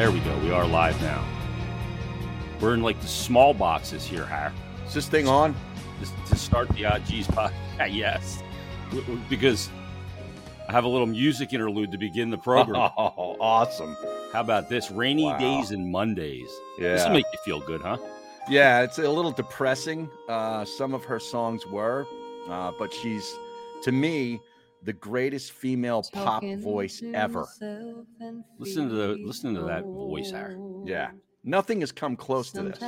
There we go. We are live now. We're in like the small boxes here, Har. Is this thing on? Just to start the Odd G's podcast. yes. Because I have a little music interlude to begin the program. Oh, awesome. How about this? Rainy Wow. days and Mondays. Yeah. This will make you feel good, huh? Yeah, it's a little depressing. Uh, some of her songs were, uh, but she's, to me, the greatest female pop voice ever. Listen to the listen to that voice, Har. Yeah. Nothing has come close to this.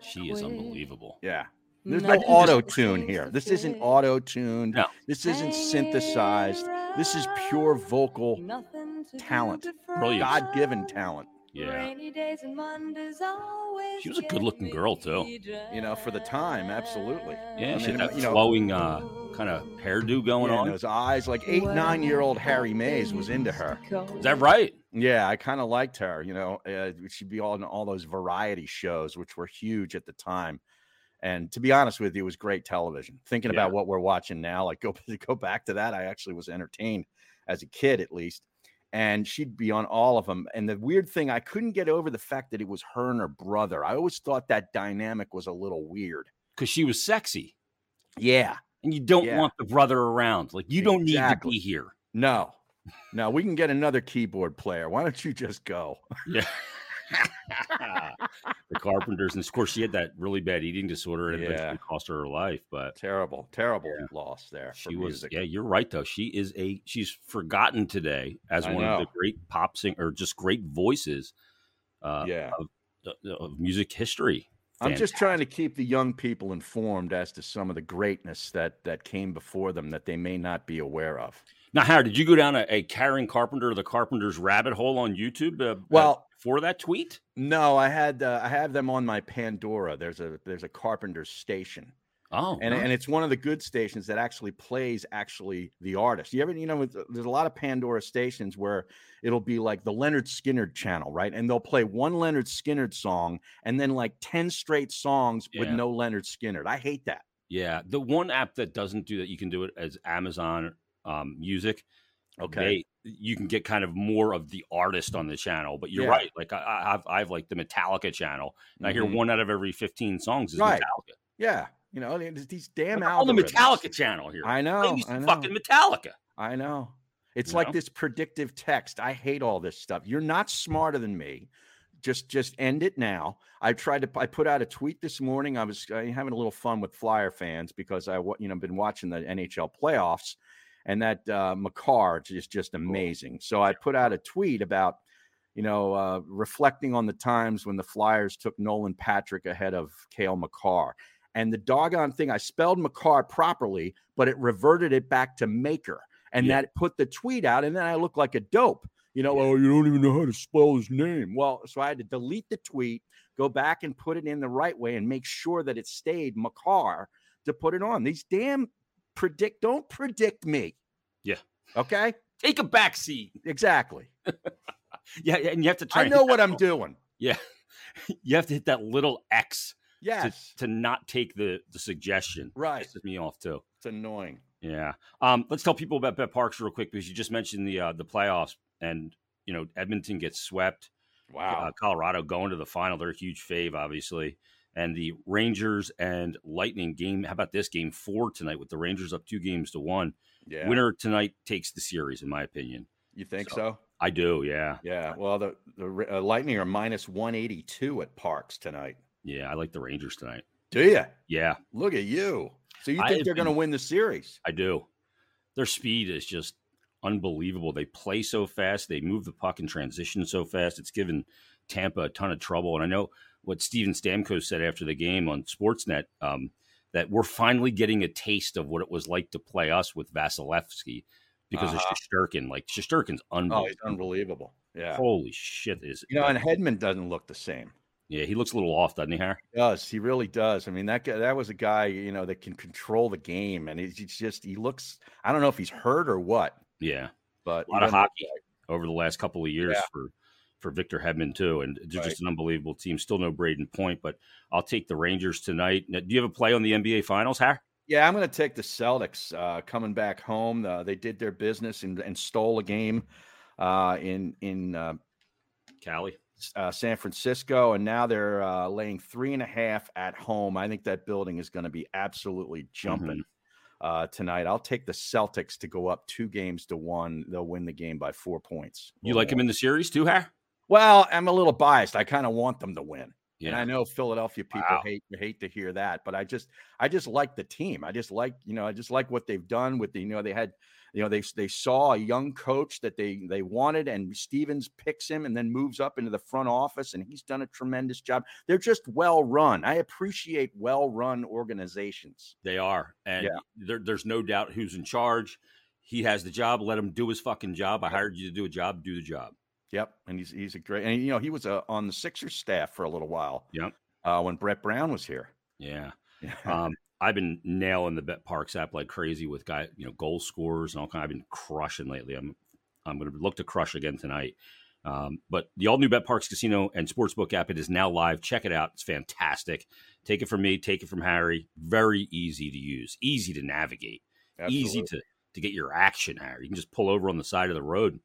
She is unbelievable. Yeah. There's no auto tune here. This isn't auto tuned. No. This isn't synthesized. This is pure vocal talent. Brilliant. God given talent. Yeah. She was a good-looking girl too. You know, for the time, absolutely. Yeah, I she had that you know- flowing uh, kind of hairdo going Yeah, and on. those eyes, like eight, nine year old Harry Mayes was into her. Is that right? Yeah, I kind of liked her. You know, uh, she'd be on all those variety shows, which were huge at the time. And to be honest with you, it was great television. Thinking about what we're watching now, like go go back to that, I actually was entertained as a kid, at least. And she'd be on all of them. And the weird thing, I couldn't get over the fact that it was her and her brother. I always thought that dynamic was a little weird. Because she was sexy, Yeah, and you don't Yeah. want the brother around. Like you don't Exactly. need to be here. no, no, we can get another keyboard player. Why don't you just go? Yeah. the Carpenters, and of course, she had that really bad eating disorder, and it Yeah. eventually cost her her life. But Terrible, terrible Yeah. loss there. she was, music. yeah, you're right though. She is a she's forgotten today as I one of the great pop sing or just great voices uh, yeah. of, of music history. I'm just trying to keep the young people informed as to some of the greatness that that came before them that they may not be aware of. Now, Howard, did you go down a, a Karen Carpenter, the Carpenter's rabbit hole on YouTube? Uh, Well- for that tweet, No, I had uh, I have them on my Pandora. There's a there's a Carpenter's station, oh, and nice. and it's one of the good stations that actually plays actually the artist. You ever you know there's a lot of Pandora stations where it'll be like the Lynyrd Skynyrd channel, right? And they'll play one Lynyrd Skynyrd song and then like ten straight songs with no Lynyrd Skynyrd. I hate that. yeah, the one app that doesn't do that, you can do it as Amazon um, Music. Okay. they, you can get kind of more of the artist on the channel. But you're Yeah. right. Like I, I have, I have like the Metallica channel, and I hear Mhm. one out of every 15 songs is Right. Metallica. Yeah, you know these damn Like, on the. Metallica channel here. I know. I know. fucking Metallica. I know. It's You like know? this predictive text. I hate all this stuff. You're not smarter than me. Just just end it now. I tried to I put out a tweet this morning. I was uh, having a little fun with Flyer fans because I you know been watching the NHL playoffs and that uh Makar is just amazing. So I put out a tweet about you know uh reflecting on the times when the Flyers took Nolan Patrick ahead of Cale Makar. And the doggone thing, I spelled Makar properly, but it reverted it back to Maker and Yeah. that put the tweet out, and then I look like a dope. You know, oh, you don't even know how to spell his name. Well, so I had to delete the tweet, go back and put it in the right way, and make sure that it stayed Makar to put it on. These damn predict don't predict me. Yeah. Okay. Take a back seat. Exactly. Yeah, and you have to try. I know what I'm little- doing. Yeah, you have to hit that little X Yes. to, to not take the the suggestion. Right. Pisses me off too. It's annoying. Yeah. Um, let's tell people about BetParx real quick because you just mentioned the uh, the playoffs and you know Edmonton gets swept. Wow. Uh, Colorado going to the final. They're a huge fave, obviously. And the Rangers and Lightning game. How about this game four tonight with the Rangers up two games to one? yeah. Winner tonight takes the series, in my opinion. You think So- so? I do. Yeah. Yeah. Well, the the uh, Lightning are minus 182 at Parx tonight. Yeah. I like the Rangers tonight. Do you? Yeah, Look at you. So you think have they're going to win the series? I do. Their speed is just unbelievable. They play so fast. They move the puck in transition so fast. It's given Tampa a ton of trouble. And I know what Steven Stamkos said after the game on Sportsnet um, that we're finally getting a taste of what it was like to play us with Vasilevskiy because Uh-huh. of Shesterkin. Like Shesterkin's Oh, unbelievable. he's unbelievable. Yeah. Holy shit! Is You know, and Hedman doesn't look the same. yeah, he looks a little off, doesn't he, Harry? He does he really does? I mean, that guy, that was a guy you know that can control the game, and he's he's just he looks. I don't know if he's hurt or what, Yeah, but a lot of hockey over the last couple of years Yeah. for for Victor Hedman too, and they're Right. just an unbelievable team. Still no Brayden Point, but I'll take the Rangers tonight. Now, do you have a play on the NBA Finals, Har? Yeah, I'm going to take the Celtics uh, coming back home. Uh, they did their business and, and stole a game uh, in in uh, Cali, uh, San Francisco, and now they're uh, laying three and a half at home. I think that building is going to be absolutely jumping. Mm-hmm. Uh, tonight. I'll take the Celtics to go up two games to one. They'll win the game by four points. You like them in the series too, Har? Well, I'm a little biased. I kind of want them to win. Yeah. And I know Philadelphia people wow. hate hate to hear that, but I just I just like the team. I just like you know I just like what they've done with the you know they had you know they they saw a young coach that they they wanted and Stevens picks him and then moves up into the front office and he's done a tremendous job. They're just well run. I appreciate well run organizations. They are, and yeah. there, there's no doubt who's in charge. He has the job. Let him do his fucking job. I hired you to do a job. Do the job. Yep, and he's he's a great and you know he was uh, on the Sixers staff for a little while. Yep, uh, when Brett Brown was here. Yeah, um, I've been nailing the BetParx app like crazy with guy you know goal scorers and all kind. I've been crushing lately. I'm I'm going to look to crush again tonight. Um, but the all new BetParx Casino and Sportsbook app it is now live. Check it out; it's fantastic. Take it from me, take it from Harry. Very easy to use, easy to navigate, Absolutely. easy to to get your action. Harry, you can just pull over on the side of the road,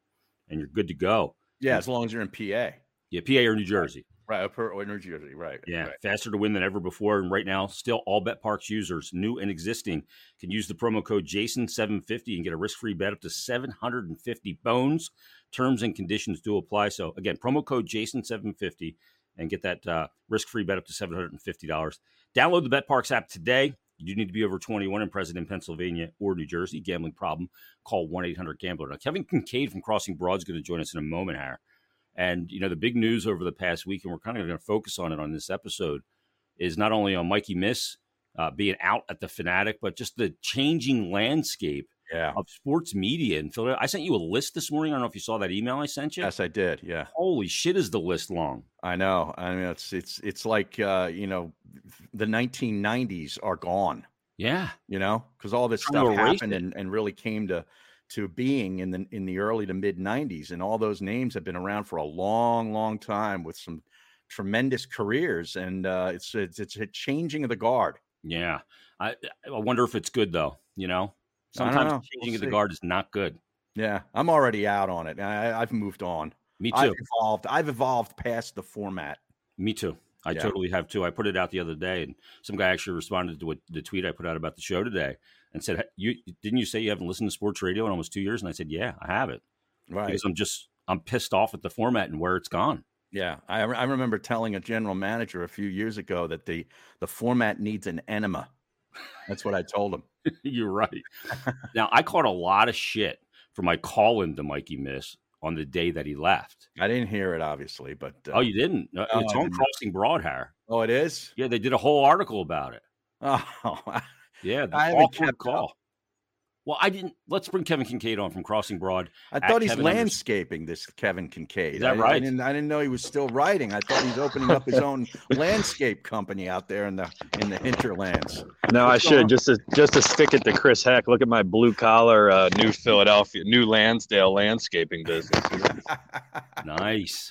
and you're good to go. Yeah, as long as you're in PA. Yeah, PA or New Jersey. Right, or New Jersey, right. Yeah, right. faster to win than ever before. And right now, still all BetParx users, new and existing, can use the promo code Jason750 and get a risk free bet up to 750 bones. Terms and conditions do apply. So, again, promo code Jason750 and get that uh, risk free bet up to $750. Download the BetParx app today. You do need to be over 21 and present in Pennsylvania or New Jersey. Gambling problem, call 1 800 Gambler. Now, Kevin Kinkead from Crossing Broad is going to join us in a moment here. And, you know, the big news over the past week, and we're kind of going to focus on it on this episode, is not only on Mikey Miss uh, being out at the Fanatic, but just the changing landscape yeah. of sports media in Philadelphia. I sent you a list this morning. I don't know if you saw that email I sent you. Yes, I did. Yeah. Holy shit, is the list long? I know. I mean, it's it's it's like uh, you know, the 1990s are gone. Yeah. You know, because all this stuff happened and, and really came to to being in the in the early to mid 90s and all those names have been around for a long long time with some tremendous careers and uh, it's, it's it's a changing of the guard yeah i i wonder if it's good though you know sometimes changing we'll the guard is not good yeah i'm already out on it I, i've moved on me too i've evolved i've evolved past the format me too I yeah. totally have too. I put it out the other day, and some guy actually responded to what, the tweet I put out about the show today and said, "You didn't you say you haven't listened to sports radio in almost two years?" And I said, "Yeah, I have it." Right. Because I'm just I'm pissed off at the format and where it's gone. Yeah, I, I remember telling a general manager a few years ago that the the format needs an enema. That's what I told him. You're right. now I caught a lot of shit for my call in to Mikey Miss on the day that he left. I didn't hear it, obviously, but uh, oh, you didn't? No, it's on Crossing Broad Har. Oh, it is. Yeah, they did a whole article about it. Oh, Yeah, the I kept call. Up. Well, I didn't. Let's bring Kevin Kinkead on from Crossing Broad. I thought he's Kevin landscaping this Kevin Kinkead. Is that right? I, I, didn't. I didn't know he was still writing. I thought he's opening up his own landscape company out there in the in the hinterlands. No, What's I should just to just to stick it to Chris Heck. Look at my blue collar, uh, New Philadelphia, New Lansdale landscaping business. nice.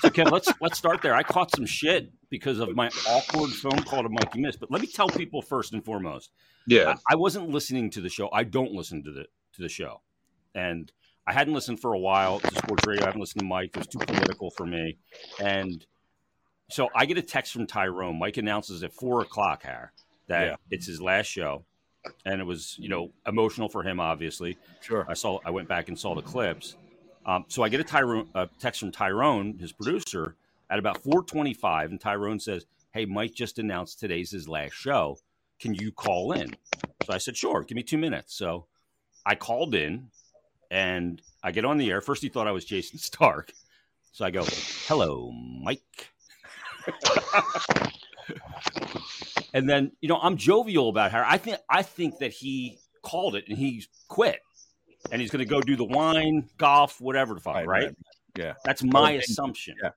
So, Kevin, let's let's start there. I caught some shit because of my awkward phone call to Mikey Miss. But let me tell people first and foremost. Yeah, I, I wasn't listening to the show. I don't listen to the to the show, and I hadn't listened for a while to sports radio. I haven't listened to Mike. It was too political for me, and so I get a text from Tyrone. Mike announces at four o'clock, Har, that yeah. it's his last show, and it was you know emotional for him. Obviously, sure. I saw. I went back and saw the clips. Um, so I get a Tyrone a text from Tyrone, his producer, at about 425 and Tyrone says, Hey, Mike just announced today's his last show. Can you call in? So I said, Sure, give me two minutes. So I called in and I get on the air. First, he thought I was Jason Stark. So I go, Hello, Mike. and then, you know, I'm jovial about how I think I think that he called it and he quit. And he's going to go do the wine, golf, whatever the fuck, right? right? Yeah. That's my assumption. Yeah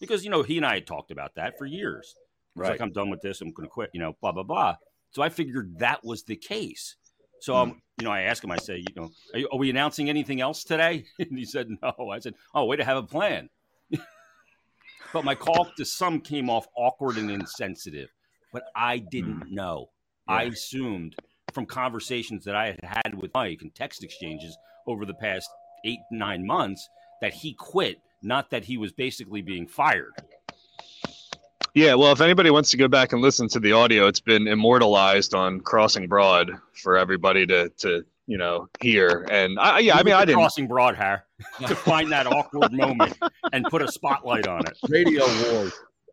because you know he and I had talked about that for years. Right. like I'm done with this. I'm going to quit. You know, blah blah blah. So I figured that was the case. So um, you know, I asked him. I said, you know, are, you, are we announcing anything else today? and he said, no. I said, oh, way to have a plan. but my call to some came off awkward and insensitive. But I didn't mm. know. Yeah. I assumed from conversations that I had had with Mike and text exchanges over the past eight nine months that he quit not that he was basically being fired. Yeah, well, if anybody wants to go back and listen to the audio, it's been immortalized on Crossing Broad for everybody to to you know hear. And I, yeah, I mean, I didn't crossing broad hair to find that awkward moment and put a spotlight on it. Radio wars.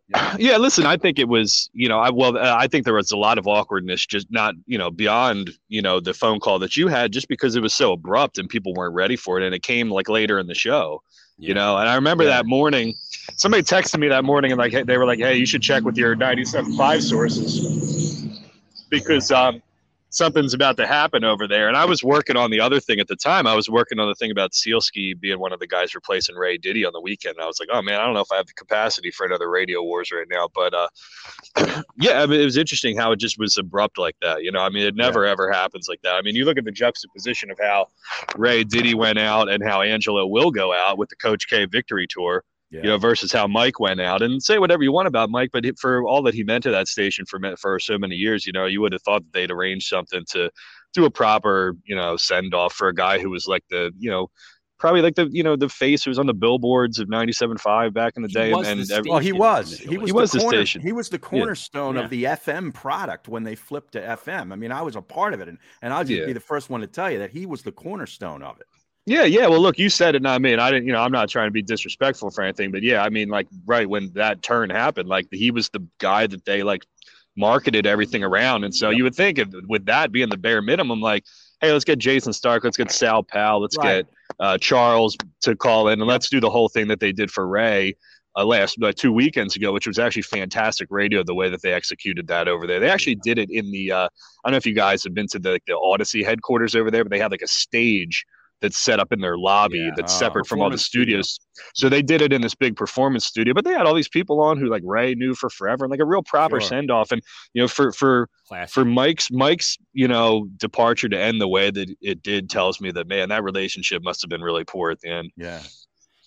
Yeah. yeah, listen, I think it was, you know, I well, uh, I think there was a lot of awkwardness, just not, you know, beyond, you know, the phone call that you had, just because it was so abrupt and people weren't ready for it, and it came like later in the show, yeah. You know. And I remember yeah. that morning, somebody texted me that morning and like hey, they were like, hey, you should check with your 97.5 sources because um, something's about to happen over there. And I was working on the other thing at the time. I was working on the thing about Sielski being one of the guys replacing Ray Diddy on the weekend. And I was like, oh man, I don't know if I have the capacity for another Radio Wars right now. But uh, yeah, I mean, it was interesting how it just was abrupt like that. You know, I mean, it never yeah. ever happens like that. I mean, you look at the juxtaposition of how Ray Diddy went out and how Angelo will go out with the Coach K Victory Tour yeah. you know, versus how Mike went out. And say whatever you want about Mike, but for all that he meant to that station for for so many years, you know, you would have thought that they'd arranged something to do a proper, you know, send off for a guy who was like the, you know, probably like the you know the face who was on the billboards of 97.5 back in the day and, and the well oh, he was he was, he was the, corner, station he was the cornerstone yeah. of the fm product when they flipped to fm i mean i was a part of it and, and i'll just yeah. be the first one to tell you that he was the cornerstone of it yeah, yeah. Well, look, you said it, not me. And I didn't, you know, I'm not trying to be disrespectful for anything, but yeah, I mean, like, right when that turn happened, like, he was the guy that they like marketed everything around. And so you would think if, with that being the bare minimum, like, hey, let's get Jason Stark, let's get Sal Pal, let's right. get uh, Charles to call in, and let's do the whole thing that they did for Ray. Uh, last uh, two weekends ago, which was actually fantastic radio, the way that they executed that over there. They actually did it in the. Uh, I don't know if you guys have been to the like, the Audacy headquarters over there, but they had like a stage that's set up in their lobby yeah, that's uh, separate from all the studios. Studio. So they did it in this big performance studio, but they had all these people on who like Ray knew for forever and like a real proper sure. send off. And you know, for for Classic. for Mike's Mike's you know departure to end the way that it did tells me that man that relationship must have been really poor at the end. Yeah.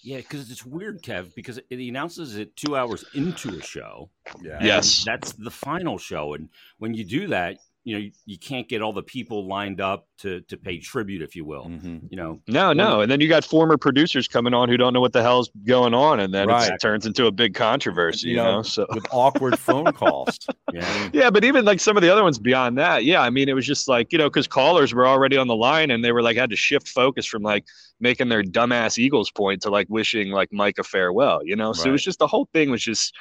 Yeah, because it's weird, Kev, because it, he announces it two hours into a show. Yeah. Yes. That's the final show. And when you do that, you know you, you, can't get all the people lined up to to pay tribute if you will mm-hmm. you know no no and then you got former producers coming on who don't know what the hell's going on and then right. it turns into a big controversy you, you know, know, so with awkward phone calls yeah yeah but even like some of the other ones beyond that yeah i mean it was just like you know because callers were already on the line and they were like had to shift focus from like making their dumbass eagles point to like wishing like mike a farewell you know right. so it was just the whole thing was just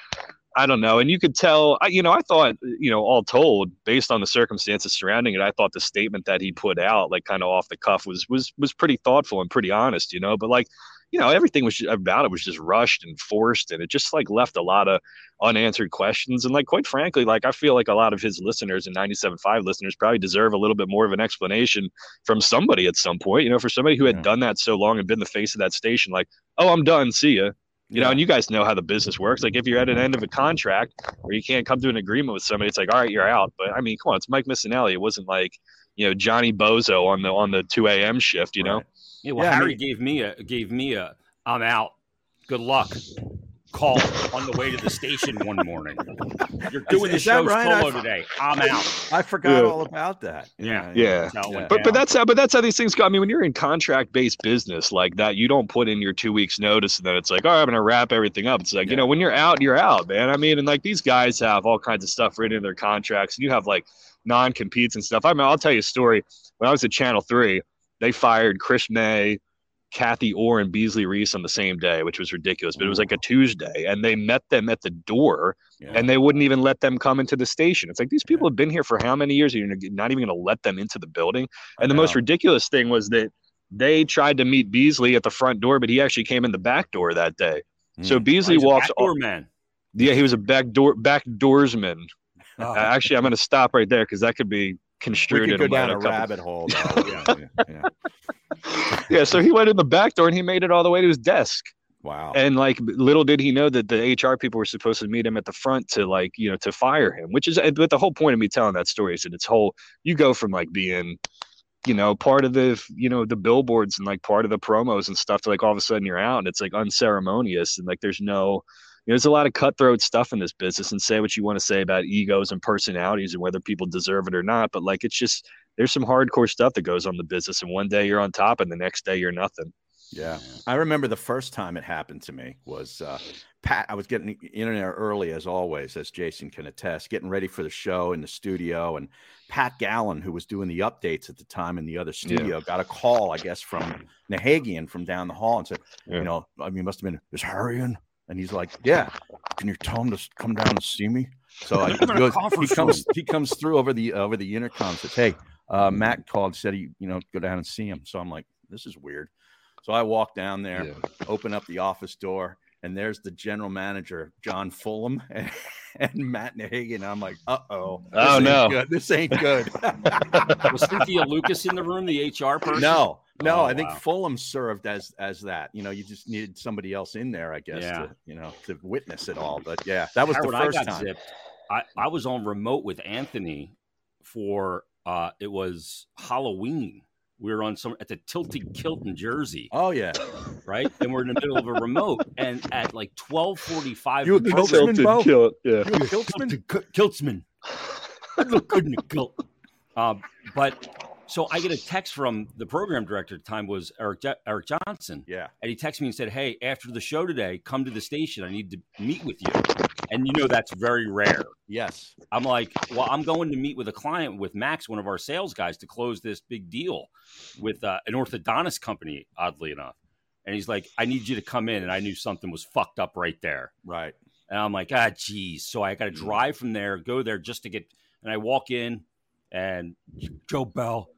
I don't know. And you could tell, I, you know, I thought, you know, all told, based on the circumstances surrounding it, I thought the statement that he put out, like kind of off the cuff, was was was pretty thoughtful and pretty honest, you know. But like, you know, everything was about it was just rushed and forced, and it just like left a lot of unanswered questions. And like, quite frankly, like I feel like a lot of his listeners and 97.5 listeners probably deserve a little bit more of an explanation from somebody at some point. You know, for somebody who had yeah. done that so long and been the face of that station, like, oh, I'm done, see ya you know, and you guys know how the business works. Like if you're at an end of a contract or you can't come to an agreement with somebody, it's like, all right, you're out. But I mean, come on, it's Mike Missanelli. It wasn't like, you know, Johnny Bozo on the on the two AM shift, you know? Yeah, well, yeah, Harry I mean, gave me a gave me a I'm out. Good luck call on the way to the station one morning. You're doing is, the show right? solo today. I'm out. I forgot yeah. all about that. Yeah, yeah. yeah. But but that's how but that's how these things go. I mean, when you're in contract based business like that, you don't put in your two weeks notice and then it's like, all right, I'm gonna wrap everything up. It's like yeah. you know, when you're out, you're out, man. I mean, and like these guys have all kinds of stuff written in their contracts, and you have like non competes and stuff. I mean, I'll tell you a story. When I was at Channel Three, they fired Chris May Kathy Orr and Beasley Reece on the same day, which was ridiculous. But it was like a Tuesday, and they met them at the door, yeah. and they wouldn't even let them come into the station. It's like these people yeah. have been here for how many years? You're not even going to let them into the building. And the most ridiculous thing was that they tried to meet Beasley at the front door, but he actually came in the back door that day. Mm. So Beasley oh, walks. Door man. Yeah, he was a back door back doorsman. Oh. Uh, actually, I'm going to stop right there because that could be construed. We could go down a, a rabbit hole. yeah, yeah yeah, so he went in the back door and he made it all the way to his desk. Wow. And like little did he know that the HR people were supposed to meet him at the front to like, you know, to fire him, which is uh, but the whole point of me telling that story is that it's whole you go from like being, you know, part of the you know, the billboards and like part of the promos and stuff to like all of a sudden you're out and it's like unceremonious and like there's no know, there's a lot of cutthroat stuff in this business and say what you want to say about egos and personalities and whether people deserve it or not. But like it's just there's some hardcore stuff that goes on the business, and one day you're on top, and the next day you're nothing. Yeah. I remember the first time it happened to me was uh, Pat. I was getting in there early, as always, as Jason can attest, getting ready for the show in the studio. And Pat Gallen, who was doing the updates at the time in the other studio, yeah. got a call, I guess, from Nahigian from down the hall and said, yeah. You know, I mean, must have been, is Harry in? And he's like, Yeah, can you tell him to come down and see me? So I, he, goes, he comes he comes through over the over the intercom says, Hey, uh, Matt called, said he, you know, go down and see him. So I'm like, this is weird. So I walk down there, yeah. open up the office door, and there's the general manager, John Fulham, and, and Matt Nahigian. I'm like, uh oh. Oh, no. Good. This ain't good. Was Cynthia Lucas in the room, the HR person? No, no. Oh, I think wow. Fulham served as as that. You know, you just needed somebody else in there, I guess, yeah. to, you know, to witness it all. But yeah, that was Howard, the first time. Zipped. I, I was on remote with Anthony for uh it was Halloween we were on some at the Tilted Kilt in Jersey. Oh yeah, right. And we're in the middle of a remote, and at like twelve forty five, you a Kiltsman, Bo? Kilt, yeah, you a Kiltsman, Kiltsman. I look good in a kilt. Um, but so I get a text from the program director at the time was Eric Eric Johnson. Yeah, and he texted me and said, "Hey, after the show today, come to the station. I need to meet with you." And you know that's very rare. Yes. I'm like, well, I'm going to meet with a client with Max, one of our sales guys, to close this big deal with uh, an orthodontist company, oddly enough. And he's like, I need you to come in. And I knew something was fucked up right there. Right. And I'm like, ah, geez. So I got to drive from there, go there just to get. And I walk in, and Joe Bell,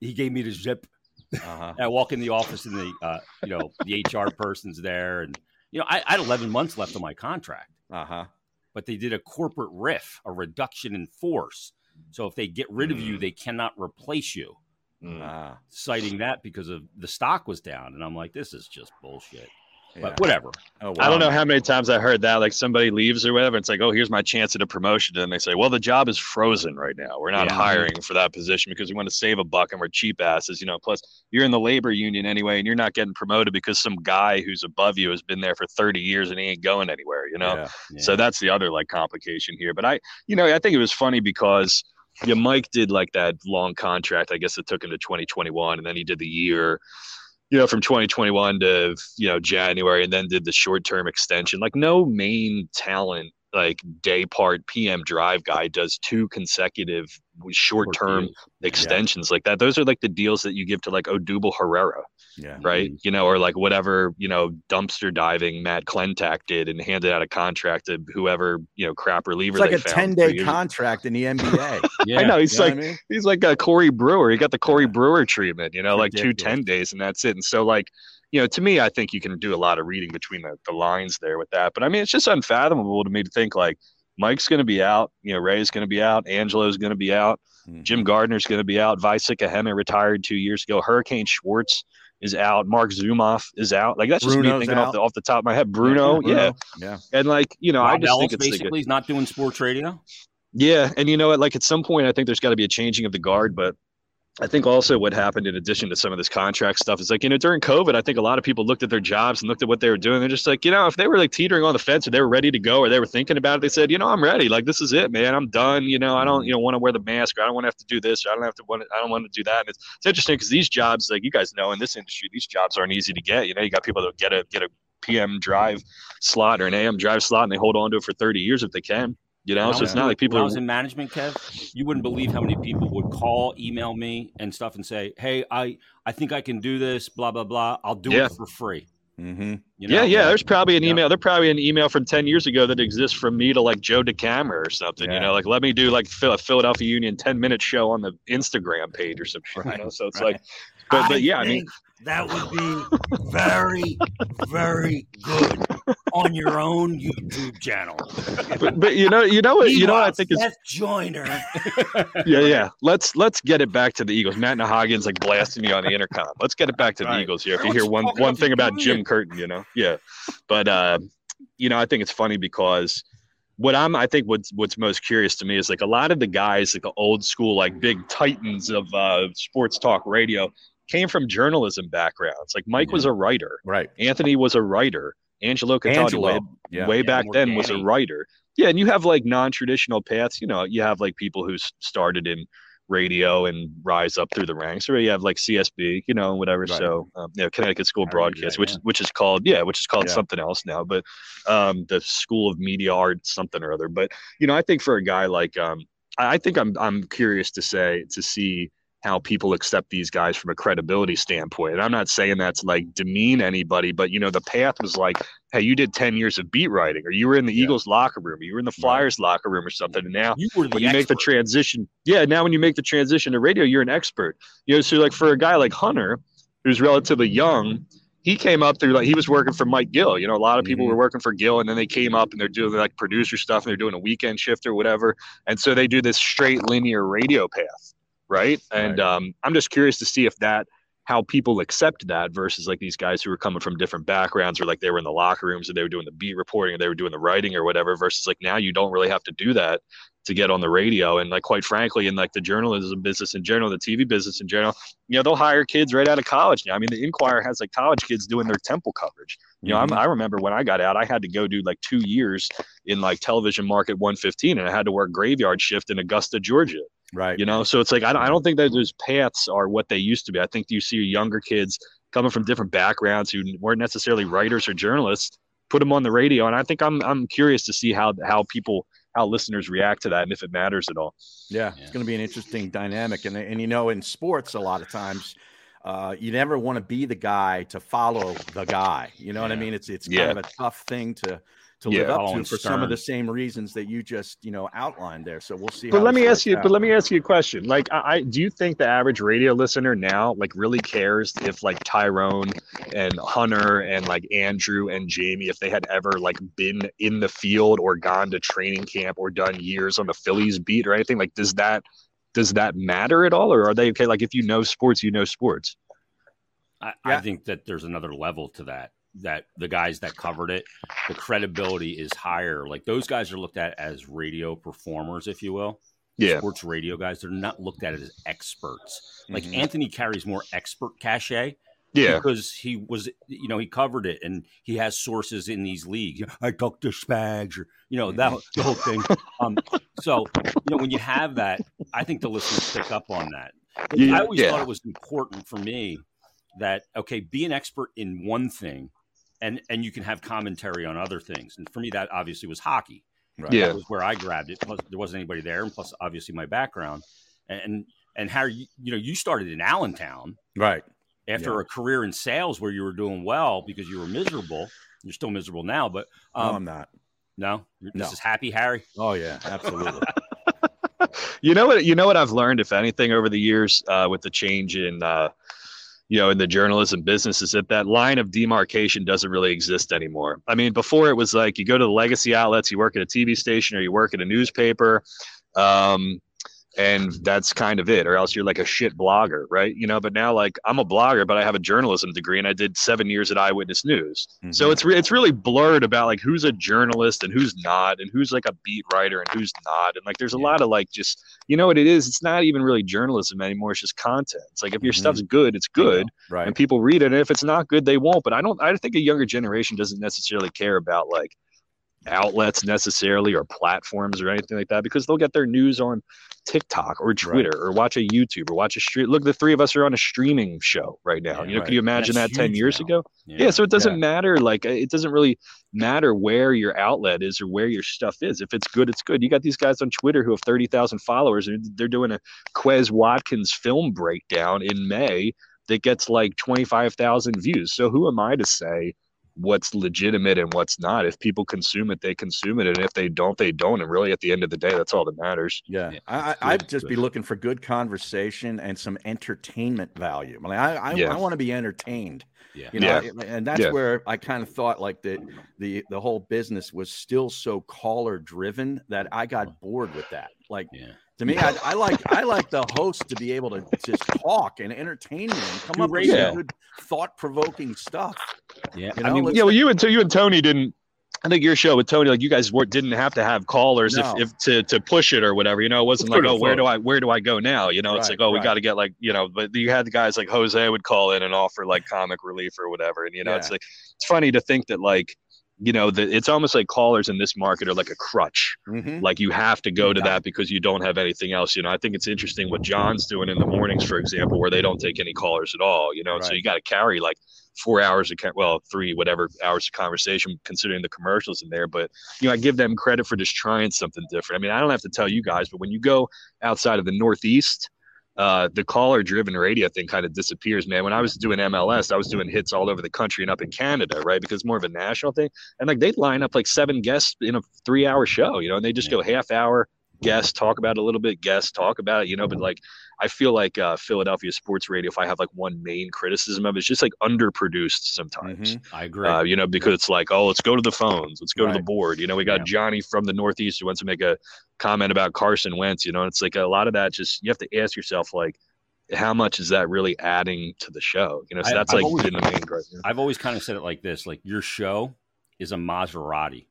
he gave me the zip. Uh-huh. I walk in the office, and the uh, you know the HR person's there, and you know I, I had 11 months left on my contract. Uh huh but they did a corporate riff, a reduction in force. So if they get rid of you, mm. they cannot replace you. Mm. Uh, citing that because of the stock was down, and I'm like, this is just bullshit. Yeah. But whatever. Oh, wow. I don't know how many times I heard that. Like somebody leaves or whatever. It's like, oh, here's my chance at a promotion. And they say, well, the job is frozen right now. We're not yeah. hiring for that position because we want to save a buck and we're cheap asses. You know, plus you're in the labor union anyway and you're not getting promoted because some guy who's above you has been there for 30 years and he ain't going anywhere, you know? Yeah. So that's the other like complication here. But I, you know, I think it was funny because yeah, Mike did like that long contract. I guess it took him to 2021 and then he did the year you know, from 2021 to, you know, January and then did the short term extension. Like no main talent, like day part PM drive guy does two consecutive short term extensions yeah. like that. Those are like the deals that you give to like Odubel Herrera. Yeah. Right. Mm-hmm. You know, or like whatever, you know, dumpster diving Matt Klentak did and handed out a contract to whoever, you know, crap reliever. It's like a 10 day contract in the NBA. yeah. I know. He's you like, I mean? he's like a Corey Brewer. He got the Corey Brewer treatment, you know, like two 10 days and that's it. And so, like, you know, to me, I think you can do a lot of reading between the, the lines there with that. But I mean, it's just unfathomable to me to think like Mike's going to be out, you know, Ray's going to be out, Angelo's going to be out, mm-hmm. Jim Gardner's going to be out, Vai Sikahema retired two years ago, Hurricane Schwartz is out, Marc Zumoff is out. Like that's just Bruno's me thinking off the, off the top of my head. Bruno, yeah, yeah, yeah. and like you know, Rob I just Ellis think it's basically he's not doing sports radio. Yeah, and you know what? Like at some point, I think there's got to be a changing of the guard, but I think also what happened in addition to some of this contract stuff is like, you know, during COVID, I think a lot of people looked at their jobs and looked at what they were doing. They're just like, you know, if they were like teetering on the fence or they were ready to go or they were thinking about it, they said, you know, I'm ready. Like, this is it, man. I'm done. You know, I don't, you know, want to wear the mask or I don't want to have to do this or I don't have to want to, I don't want to do that. And it's, it's interesting because these jobs, like you guys know in this industry, these jobs aren't easy to get. You know, you got people that get a, get a PM drive slot or an AM drive slot and they hold on to it for 30 years if they can. You know, so it's not like people. When I was in management, Kev, you wouldn't believe how many people would call, email me, and stuff, and say, "Hey, I I think I can do this. Blah blah blah. I'll do yeah. it for free." Mm-hmm. You know? Yeah, yeah. There's probably an email. There's probably an email from ten years ago that exists from me to like Joe DeCamara or something. Yeah. You know, like let me do like a Philadelphia Union ten minute show on the Instagram page or something. Right. You know? So it's right. like, but, but yeah, I mean, that would be very, very good on your own YouTube channel. But, but you know, you know what, you know what I think Seth is Joyner. yeah, yeah. Let's let's get it back to the Eagles. Matt Nahigian's like blasting me on the intercom. Let's get it back to right. the Eagles here. If you hear one one thing about Jim Curtin, you know, yeah. But uh, you know, I think it's funny because what I'm I think what's what's most curious to me is like a lot of the guys like the old school like big titans of uh, sports talk radio came from journalism backgrounds. Like Mike yeah. was a writer, right? Anthony was a writer. Angelo Cataldi way, yeah. way yeah, back then was a writer. Yeah, and you have like non-traditional paths. You know, you have like people who started in radio and rise up through the ranks. Or you have like CSB, you know, whatever. Right. So um, you know, Connecticut School I Broadcast, that, which yeah. which is called yeah, which is called Yeah. something else now, but um, the School of Media Art something or other. But you know, I think for a guy like um, I I think I'm I'm curious to say to see how people accept these guys from a credibility standpoint. And I'm not saying that to like demean anybody, but you know, the path was like, hey, you did 10 years of beat writing, or you were in the Yeah. Eagles locker room, or you were in the Flyers locker room or something. And now You when you make the transition, yeah, now when you make the transition to radio, you're an expert. You know, so like for a guy like Hunter, who's relatively young, he came up through like he was working for Mike Gill. You know, a lot of people Mhm. were working for Gill, and then they came up and they're doing like producer stuff, and they're doing a weekend shift or whatever, and so they do this straight linear radio path, right? And Right. um, I'm just curious to see if that how people accept that versus like these guys who were coming from different backgrounds or like they were in the locker rooms or they were doing the beat reporting or they were doing the writing or whatever versus like now you don't really have to do that to get on the radio and like quite frankly in like the journalism business in general the tv business in general you know they'll hire kids right out of college now i mean the inquirer has like college kids doing their temple coverage you know Mhm. I'm, i remember when i got out i had to go do like two years in like television market 115 and i had to work graveyard shift in augusta georgia right. you know so it's like I don't, I don't think that those paths are what they used to be i think you see younger kids coming from different backgrounds who weren't necessarily writers or journalists put them on the radio and i think i'm i'm curious to see how how people how listeners react to that and if it matters at all Yeah, Yeah. it's going to be an interesting dynamic, and and you know, in sports, a lot of times, uh, you never want to be the guy to follow the guy. You know what I mean? It's it's Yeah. kind of a tough thing to to Yeah. live up Following to for some of the same reasons that you just you know outlined there. So we'll see. but how let me ask you out. but let me ask you a question like I, I do you think the average radio listener now like really cares if like tyrone and hunter and like andrew and jamie if they had ever like been in the field or gone to training camp or done years on the phillies beat or anything like does that does that matter at all or are they okay like if you know sports you know sports I, Yeah. I think that there's another level to that. That the guys that covered it, the credibility is higher. Like those guys are looked at as radio performers, if you will. yeah Sports radio guys, they're not looked at as experts. Like Mhm. Anthony carries more expert cachet yeah because he was, you know, he covered it and he has sources in these leagues. I talked to Spags, or you know, that the whole thing. Um, so you know, when you have that, I think the listeners pick up on that. Yeah, I always yeah. thought it was important for me that okay, be an expert in one thing, and and you can have commentary on other things. And for me, that obviously was hockey. Right. Yeah. That was where I grabbed it. Plus, there wasn't anybody there, and plus, obviously, my background. And and Harry, you, you know, you started in Allentown Right. after Yeah. a career in sales where you were doing well because you were miserable. You're still miserable now, but no, um, I'm not. no, this No. is happy Harry. Oh yeah, absolutely. you know what you know what I've learned, if anything, over the years uh, with the change in uh, you know in the journalism business is that that line of demarcation doesn't really exist anymore. I mean, before it was like you go to the legacy outlets, you work at a TV station or you work at a newspaper. Um, and that's kind of it or else you're like a shit blogger right you know but now like i'm a blogger but i have a journalism degree and i did seven years at eyewitness news so Mhm. it's re- it's really blurred about like who's a journalist and who's not, and who's like a beat writer and who's not, and like there's a Yeah. lot of like just you know what it is. It's not even really journalism anymore. It's just content. It's like if your Mhm. stuff's good, it's good, right. and people read it. And if it's not good, they won't. But I don't. I think a younger generation doesn't necessarily care about like outlets necessarily or platforms or anything like that because they'll get their news on TikTok or Twitter or watch a YouTube or watch a stream. Look, the three of us are on a streaming show right now. Yeah, you know, right. can you imagine That's that ten years now. ago? yeah. so it doesn't Yeah. matter like it doesn't really matter where your outlet is or where your stuff is if it's good it's good you got these guys on twitter who have 30,000 followers and they're doing a Quez Watkins film breakdown in May that gets like 25,000 views so who am I to say what's legitimate and what's not if people consume it they consume it and if they don't they don't and really at the end of the day that's all that matters Yeah, Yeah. I, I, I'd just be looking for good conversation and some entertainment value. I mean, I, I, Yeah. I want to be entertained. Yeah. You know, Yeah. and that's Yeah. where I kind of thought like the the the whole business was still so caller driven that I got bored with that. Like Yeah. to me, I, I like I like the host to be able to just talk and entertain me and come up with radio. some good thought provoking stuff. Yeah. You I mean, yeah well you and you and Tony didn't I think your show with Tony, like you guys were, didn't have to have callers No. if, if to, to push it or whatever. You know, it wasn't It's like, oh, where do I where do I go now? You know, it's like, oh, we got to get like, you know, but you had the guys like Jose would call in and offer like comic relief or whatever. And you know, it's like it's funny to think that like you know, the, it's almost like callers in this market are like a crutch. Mm-hmm. Like you have to go to that because you don't have anything else. You know, I think it's interesting what John's doing in the mornings, for example, where they don't take any callers at all. You know, right. so you got to carry like four hours of well, three whatever hours of conversation, considering the commercials in there. But you know, I give them credit for just trying something different. I mean, I don't have to tell you guys, but when you go outside of the Northeast uh, the caller driven radio thing kind of disappears, man. When I was doing MLS, I was doing hits all over the country and up in Canada, right? Because more of a national thing. And like they'd line up like seven guests in a three hour show, you know, and they just go half hour, guest, talk about it a little bit, guest, talk about it, you know. But like, I feel like uh, Philadelphia sports radio, if I have like one main criticism of it, it's just like underproduced sometimes. Mm-hmm. I agree. Uh, you know, because it's like, oh, let's go to the phones, let's go right. to the board. You know, we got yeah. Johnny from the Northeast who wants to make a comment about Carson Wentz. You know, it's like a lot of that. Just you have to ask yourself, like how much is that really adding to the show? You know, so that's I've like always, the main question. I've always kind of said it like this: like your show is a Maserati,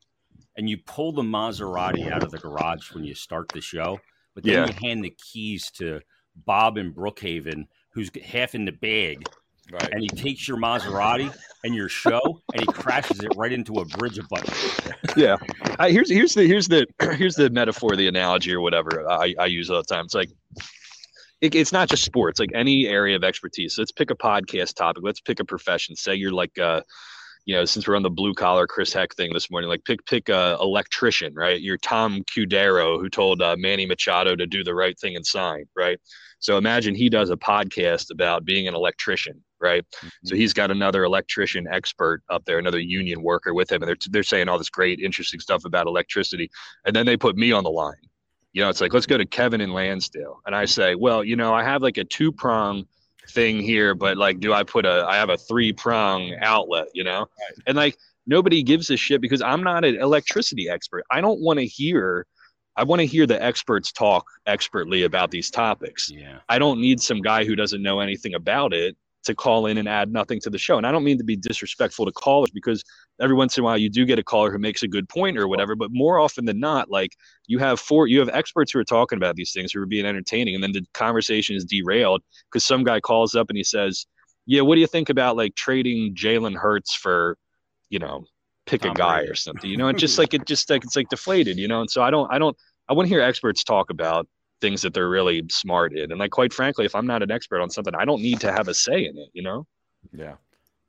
and you pull the Maserati out of the garage when you start the show, but then yeah. you hand the keys to Bob in Brookhaven, who's half in the bag. Right. And he takes your Maserati and your show, and he crashes it right into a bridge of buttons. yeah, I, here's here's the here's the here's the metaphor, the analogy, or whatever I, I use all the time. It's like it, it's not just sports, like any area of expertise. let's pick a podcast topic. Let's pick a profession. Say you're like, uh, you know, since we're on the blue collar Chris Heck thing this morning, like pick pick a electrician, right? You're Tom Cudero who told uh, Manny Machado to do the right thing and sign, right? So imagine he does a podcast about being an electrician, right? Mm-hmm. So he's got another electrician expert up there, another union worker with him, and they're they're saying all this great, interesting stuff about electricity, and then they put me on the line, you know, it's like, let's go to Kevin in Lansdale. And I say, well, you know, I have like a two prong thing here, but like, do I put a, I have a three prong outlet, you know? Right. And like, nobody gives a shit because I'm not an electricity expert. I don't want to hear, I want to hear the experts talk expertly about these topics. Yeah. I don't need some guy who doesn't know anything about it to call in and add nothing to the show. And I don't mean to be disrespectful to callers because every once in a while you do get a caller who makes a good point or whatever, but more often than not, like you have four, you have experts who are talking about these things who are being entertaining, and then the conversation is derailed because some guy calls up and he says, "Yeah, what do you think about like trading Jalen Hurts for, you know, pick Tom a guy Brady. or something?" You know, and just like it, just like it's like deflated, you know. And so I don't, I don't, I want to hear experts talk about things that they're really smart in. And like quite frankly, if I'm not an expert on something, I don't need to have a say in it, you know? Yeah.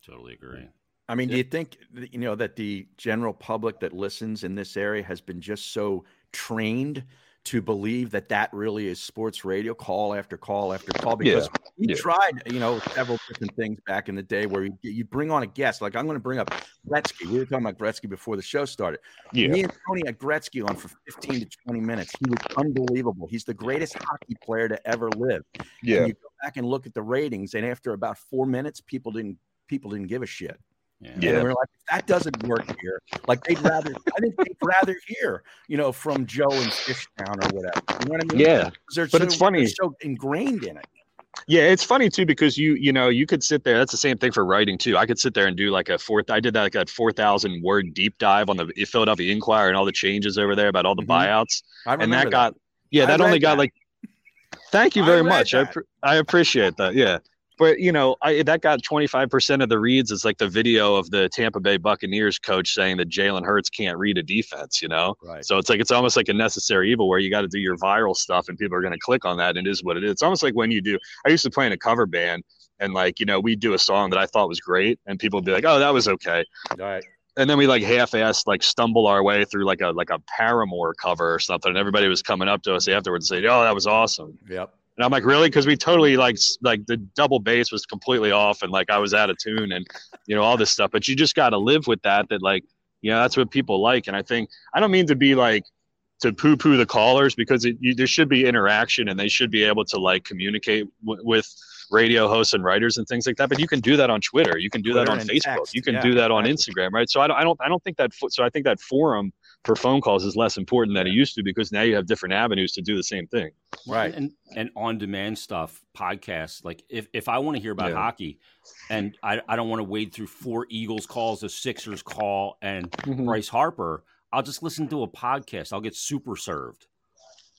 Totally agree. I mean, do you think you know that the general public that listens in this area has been just so trained to believe that that really is sports radio call after call after call because yeah. we yeah. tried you know several different things back in the day where you, you bring on a guest. Like i'm going to bring up gretzky. We were talking about gretzky before the show started. Yeah. me and tony had gretzky on for 15 to 20 minutes. He was unbelievable. He's the greatest hockey player to ever live. Yeah. and you go back and look at the ratings and after about four minutes people didn't people didn't give a shit yeah. yeah. we're like, that doesn't work here. Like they'd rather, I think they'd rather hear, you know, from Joe in Fishtown or whatever. You know what I mean? Yeah. But so, it's funny. so ingrained in it. Yeah, it's funny too because you you know you could sit there. That's the same thing for writing too. I could sit there and do like a fourth. I did that like a four thousand word deep dive on the Philadelphia Inquirer and all the changes over there about all the mm-hmm. buyouts. and that, that, got yeah, that only got like. Thank you very much. I, I appreciate that. Yeah, but you know, I, that got 25% of the reads. It's like the video of the Tampa Bay Buccaneers coach saying that Jalen Hurts can't read a defense. You know, right. so it's like it's almost like a necessary evil where you got to do your viral stuff, and people are going to click on that. And it is what it is. It's almost like when you do. I used to play in a cover band, and like you know, we do a song that I thought was great, and people would be like, "Oh, that was okay." All right and then we like half-assed like stumble our way through like a like a Paramore cover or something, and everybody was coming up to us afterwards and say, "Oh, that was awesome." Yep. And I'm like, really? Because we totally like like the double bass was completely off, and like I was out of tune, and you know all this stuff. But you just got to live with that. That like, you know, that's what people like. And I think I don't mean to be like to poo poo the callers because it, you, there should be interaction, and they should be able to like communicate w- with radio hosts and writers and things like that. But you can do that on Twitter. You can do Twitter that on Facebook. Text. You can yeah, do that on. Instagram, right? So I don't, I don't, I don't think that. So I think that forum for phone calls is less important than it used to because now you have different avenues to do the same thing. Right. And and on demand stuff, podcasts. Like if, if I want to hear about yeah. hockey and I, I don't want to wade through four Eagles calls, a Sixers call, and mm-hmm. Bryce Harper, I'll just listen to a podcast. I'll get super served.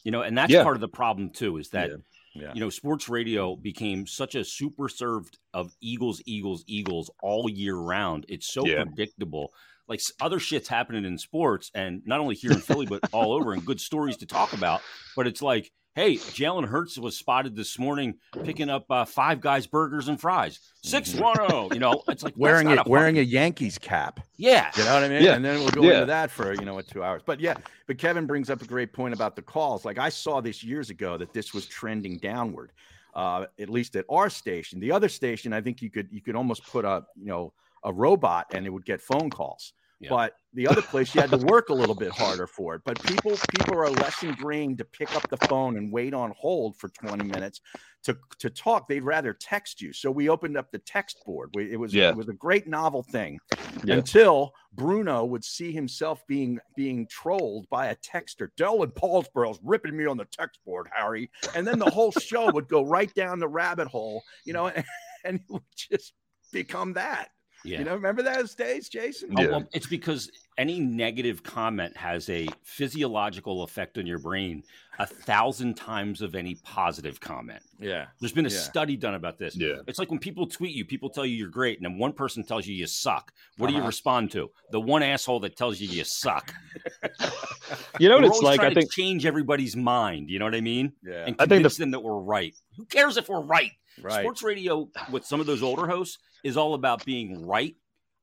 You know, and that's yeah. part of the problem too, is that yeah. Yeah. you know, sports radio became such a super served of Eagles, Eagles, Eagles all year round. It's so predictable like other shit's happening in sports, and not only here in Philly, but all over, and good stories to talk about. But it's like, hey, Jalen Hurts was spotted this morning picking up uh, Five Guys burgers and fries, six one zero. Oh, you know, it's like wearing a wearing a Yankees cap. Yeah, you know what I mean. Yeah. And then we'll go yeah. into that for you know what two hours. But yeah, but Kevin brings up a great point about the calls. Like I saw this years ago that this was trending downward. Uh, at least at our station. The other station, I think you could you could almost put a you know a robot and it would get phone calls. Yeah. But the other place you had to work a little bit harder for it. But people people are less ingrained to pick up the phone and wait on hold for 20 minutes to to talk. They'd rather text you. So we opened up the text board. We, it was yeah. it was a great novel thing yeah. until Bruno would see himself being being trolled by a texter. Dylan Paulsboro's ripping me on the text board, Harry. And then the whole show would go right down the rabbit hole, you know, and, and it would just become that. Yeah. You know, remember those days, Jason? Oh, well, it's because any negative comment has a physiological effect on your brain a thousand times of any positive comment. Yeah. There's been a yeah. study done about this. Yeah. It's like when people tweet you, people tell you you're great, and then one person tells you you suck. What uh-huh. do you respond to? The one asshole that tells you you suck. you know what it's like? I think change everybody's mind. You know what I mean? Yeah. And convince I think the... them that we're right. Who cares if we're right? Right. Sports radio with some of those older hosts is all about being right.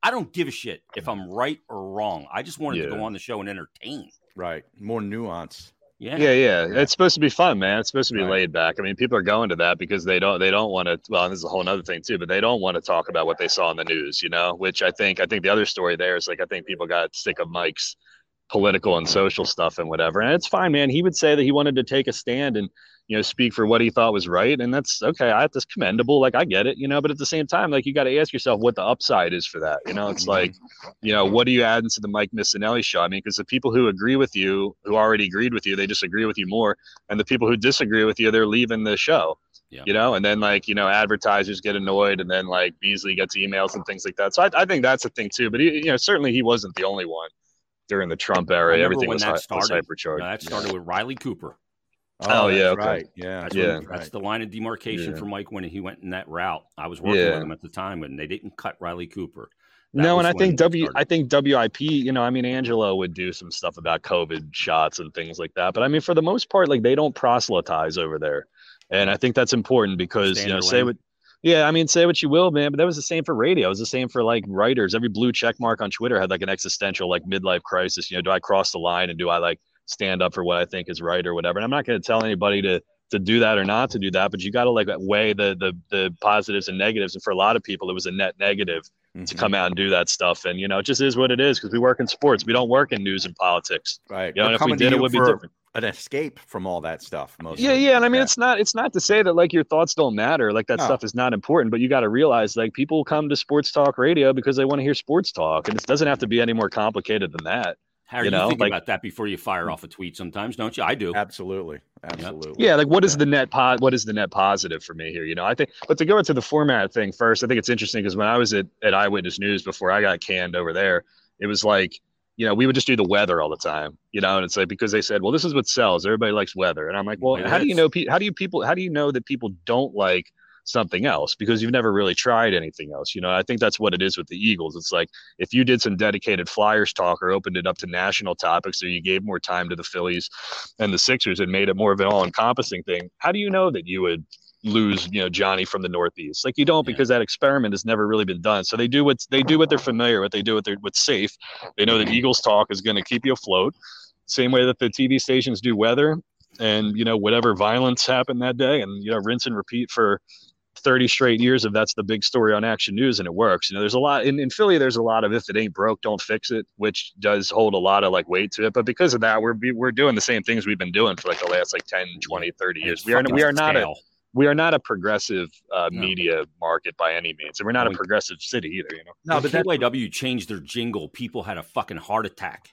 I don't give a shit if I'm right or wrong. I just wanted yeah. to go on the show and entertain. Right. More nuance. Yeah. yeah. yeah, It's supposed to be fun, man. It's supposed to be right. laid back. I mean, people are going to that because they don't they don't want to. Well, this is a whole other thing too, but they don't want to talk about what they saw in the news, you know. Which I think I think the other story there is like I think people got sick of Mike's political and social stuff and whatever, and it's fine, man. He would say that he wanted to take a stand and you know, speak for what he thought was right. And that's okay. I that's commendable. Like I get it, you know, but at the same time, like you got to ask yourself what the upside is for that. You know, it's like, you know, what are you adding to the Mike Missanelli show? I mean, because the people who agree with you, who already agreed with you, they disagree with you more. And the people who disagree with you, they're leaving the show. Yeah. You know, and then like, you know, advertisers get annoyed and then like Beasley gets emails and things like that. So I, I think that's a thing too. But he, you know, certainly he wasn't the only one during the Trump era. Everything was, that started, was hypercharged. that started yeah. with Riley Cooper. Oh, oh yeah, okay. right. Yeah, that's yeah. When, that's the line of demarcation yeah. for Mike when he went in that route. I was working yeah. with him at the time, and they didn't cut Riley Cooper. That no, and I think W, I think WIP. You know, I mean, Angelo would do some stuff about COVID shots and things like that, but I mean, for the most part, like they don't proselytize over there, and I think that's important because you know, say what. Yeah, I mean, say what you will, man, but that was the same for radio. It was the same for like writers. Every blue check mark on Twitter had like an existential, like midlife crisis. You know, do I cross the line and do I like stand up for what I think is right or whatever. And I'm not going to tell anybody to to do that or not to do that, but you got to like weigh the the the positives and negatives. And for a lot of people, it was a net negative mm-hmm. to come out and do that stuff. And you know, it just is what it is because we work in sports. We don't work in news and politics. Right. You know, if we did, it would be different. An escape from all that stuff. Most. Yeah, yeah. And I mean, yeah. it's not it's not to say that like your thoughts don't matter. Like that no. stuff is not important, but you got to realize like people come to sports talk radio because they want to hear sports talk, and it doesn't have to be any more complicated than that. How you, you know, think like, about that before you fire off a tweet sometimes, don't you? I do. Absolutely. Absolutely. Yeah, like what is the net po- what is the net positive for me here? You know, I think but to go into the format thing first, I think it's interesting because when I was at, at Eyewitness News before I got canned over there, it was like, you know, we would just do the weather all the time, you know, and it's like because they said, well, this is what sells. Everybody likes weather, and I'm like, well, it how is. do you know? How do you people? How do you know that people don't like something else because you've never really tried anything else. You know, I think that's what it is with the Eagles. It's like if you did some dedicated Flyers talk or opened it up to national topics or you gave more time to the Phillies and the Sixers and made it more of an all encompassing thing, how do you know that you would lose, you know, Johnny from the Northeast? Like you don't yeah. because that experiment has never really been done. So they do what they do what they're familiar with. They do what they're what's safe. They know that Eagles talk is going to keep you afloat. Same way that the TV stations do weather and you know whatever violence happened that day and you know rinse and repeat for 30 straight years of that's the big story on action news and it works. You know there's a lot in, in philly there's a lot of if it ain't broke don't fix it which does hold a lot of like weight to it. But because of that we're we're doing the same things we've been doing for like the last like 10 20 30 years. We are we are not a we are not a progressive uh, no. media market by any means and we're not a progressive city either you know? No but KYW changed their jingle. People had a fucking heart attack.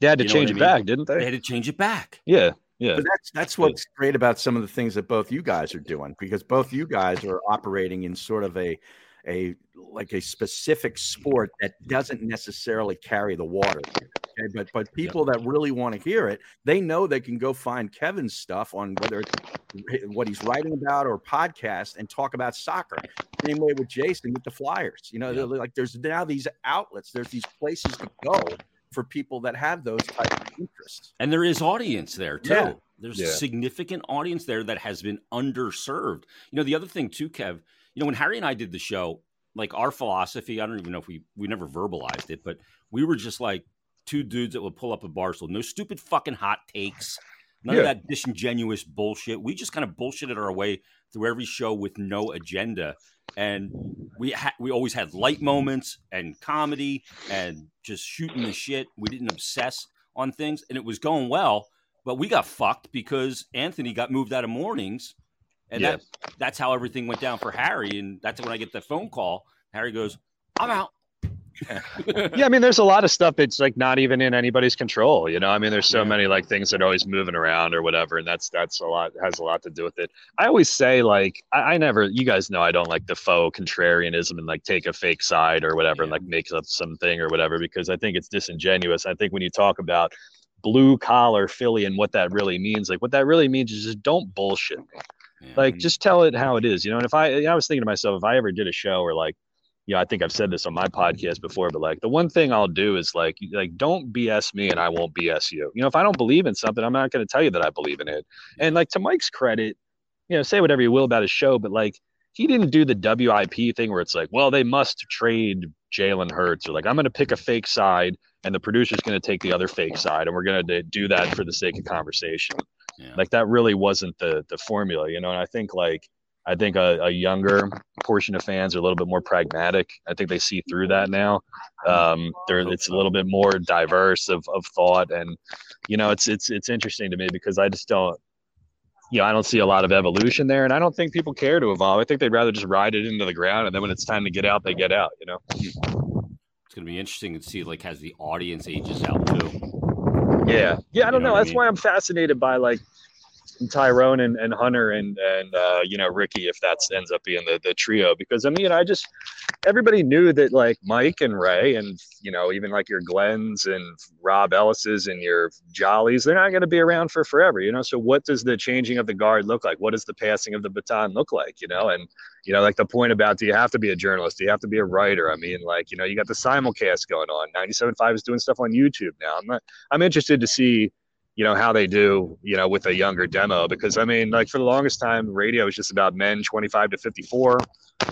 They had to you change it mean? back didn't they? They had to change it back. Yeah yeah. But that's that's what's yeah. great about some of the things that both you guys are doing because both you guys are operating in sort of a a like a specific sport that doesn't necessarily carry the water. Okay, but but people that really want to hear it, they know they can go find Kevin's stuff on whether it's what he's writing about or podcast and talk about soccer. Same way with Jason with the Flyers. You know, Yeah. like there's now these outlets, there's these places to go for people that have those type of interests. And there is audience there too. Yeah. There's Yeah. a significant audience there that has been underserved. You know, the other thing too, Kev, you know, when Harry and I did the show, like our philosophy, I don't even know if we we never verbalized it, but we were just like two dudes that would pull up a bar stool. No stupid fucking hot takes. None of that disingenuous bullshit. We just kind of bullshitted our way through every show with no agenda. And we ha- we always had light moments and comedy and just shooting the shit. We didn't obsess on things, and it was going well. But we got fucked because Anthony got moved out of mornings, and Yeah. that that's how everything went down for Harry. And that's when I get the phone call. Harry goes, "I'm out." Yeah, I mean, there's a lot of stuff that's like not even in anybody's control. You know, I mean, there's so Yeah. many like things that are always moving around or whatever, and that's that's a lot has a lot to do with it. I always say like I, I never, you guys know, I don't like the faux contrarianism and like take a fake side or whatever and like make up something or whatever because I think it's disingenuous. I think when you talk about blue collar Philly and what that really means, like what that really means is just don't bullshit me Yeah. like just tell it how it is you know and if i i was thinking to myself if i ever did a show or like you know i think i've said this on my podcast before but like the one thing i'll do is like like don't bs me and i won't bs you. You know if i don't believe in something i'm not going to tell you that i believe in it. And like to mike's credit you know say whatever you will about his show but like he didn't do the wip thing where it's like well they must trade jalen hurts. Or like i'm going to pick a fake side and the producer's going to take the other fake side and we're going to do that for the sake of conversation. Yeah. like that really wasn't the the formula you know and i think like i think a, a younger portion of fans are a little bit more pragmatic i think they see through that now um it's a little bit more diverse of, of thought and you know it's it's it's interesting to me because i just don't you know i don't see a lot of evolution there and i don't think people care to evolve i think they'd rather just ride it into the ground and then when it's time to get out they get out you know it's going to be interesting to see like as the audience ages out too. Yeah, yeah. I don't know know. what I That's mean? why I'm fascinated by like Tyrone and, and Hunter and and uh, you know Ricky if that ends up being the the trio. Because I mean I just everybody knew that like Mike and Ray and you know even like your Glens and Rob Ellis's and your Jollies they're not going to be around for forever you know? So what does the changing of the guard look like? What does the passing of the baton look like you know? And you know like the point about do you have to be a journalist? Do you have to be a writer? I mean like you know you got the simulcast going on. 97.5 is doing stuff on YouTube now. I'm not I'm interested to see you know how they do you know with a younger demo because i mean like for the longest time radio was just about men 25 to 54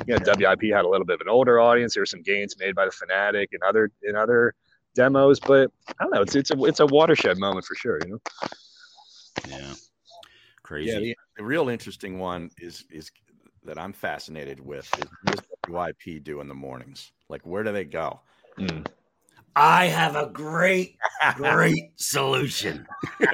you know wip had a little bit of an older audience there were some gains made by the fanatic and other in other demos but i don't know it's it's a it's a watershed moment for sure you know Yeah, crazy. Yeah, the, the real interesting one is is that I'm fascinated with is what does WIP do in the mornings? Like where do they go? Mm. I have a great, great solution.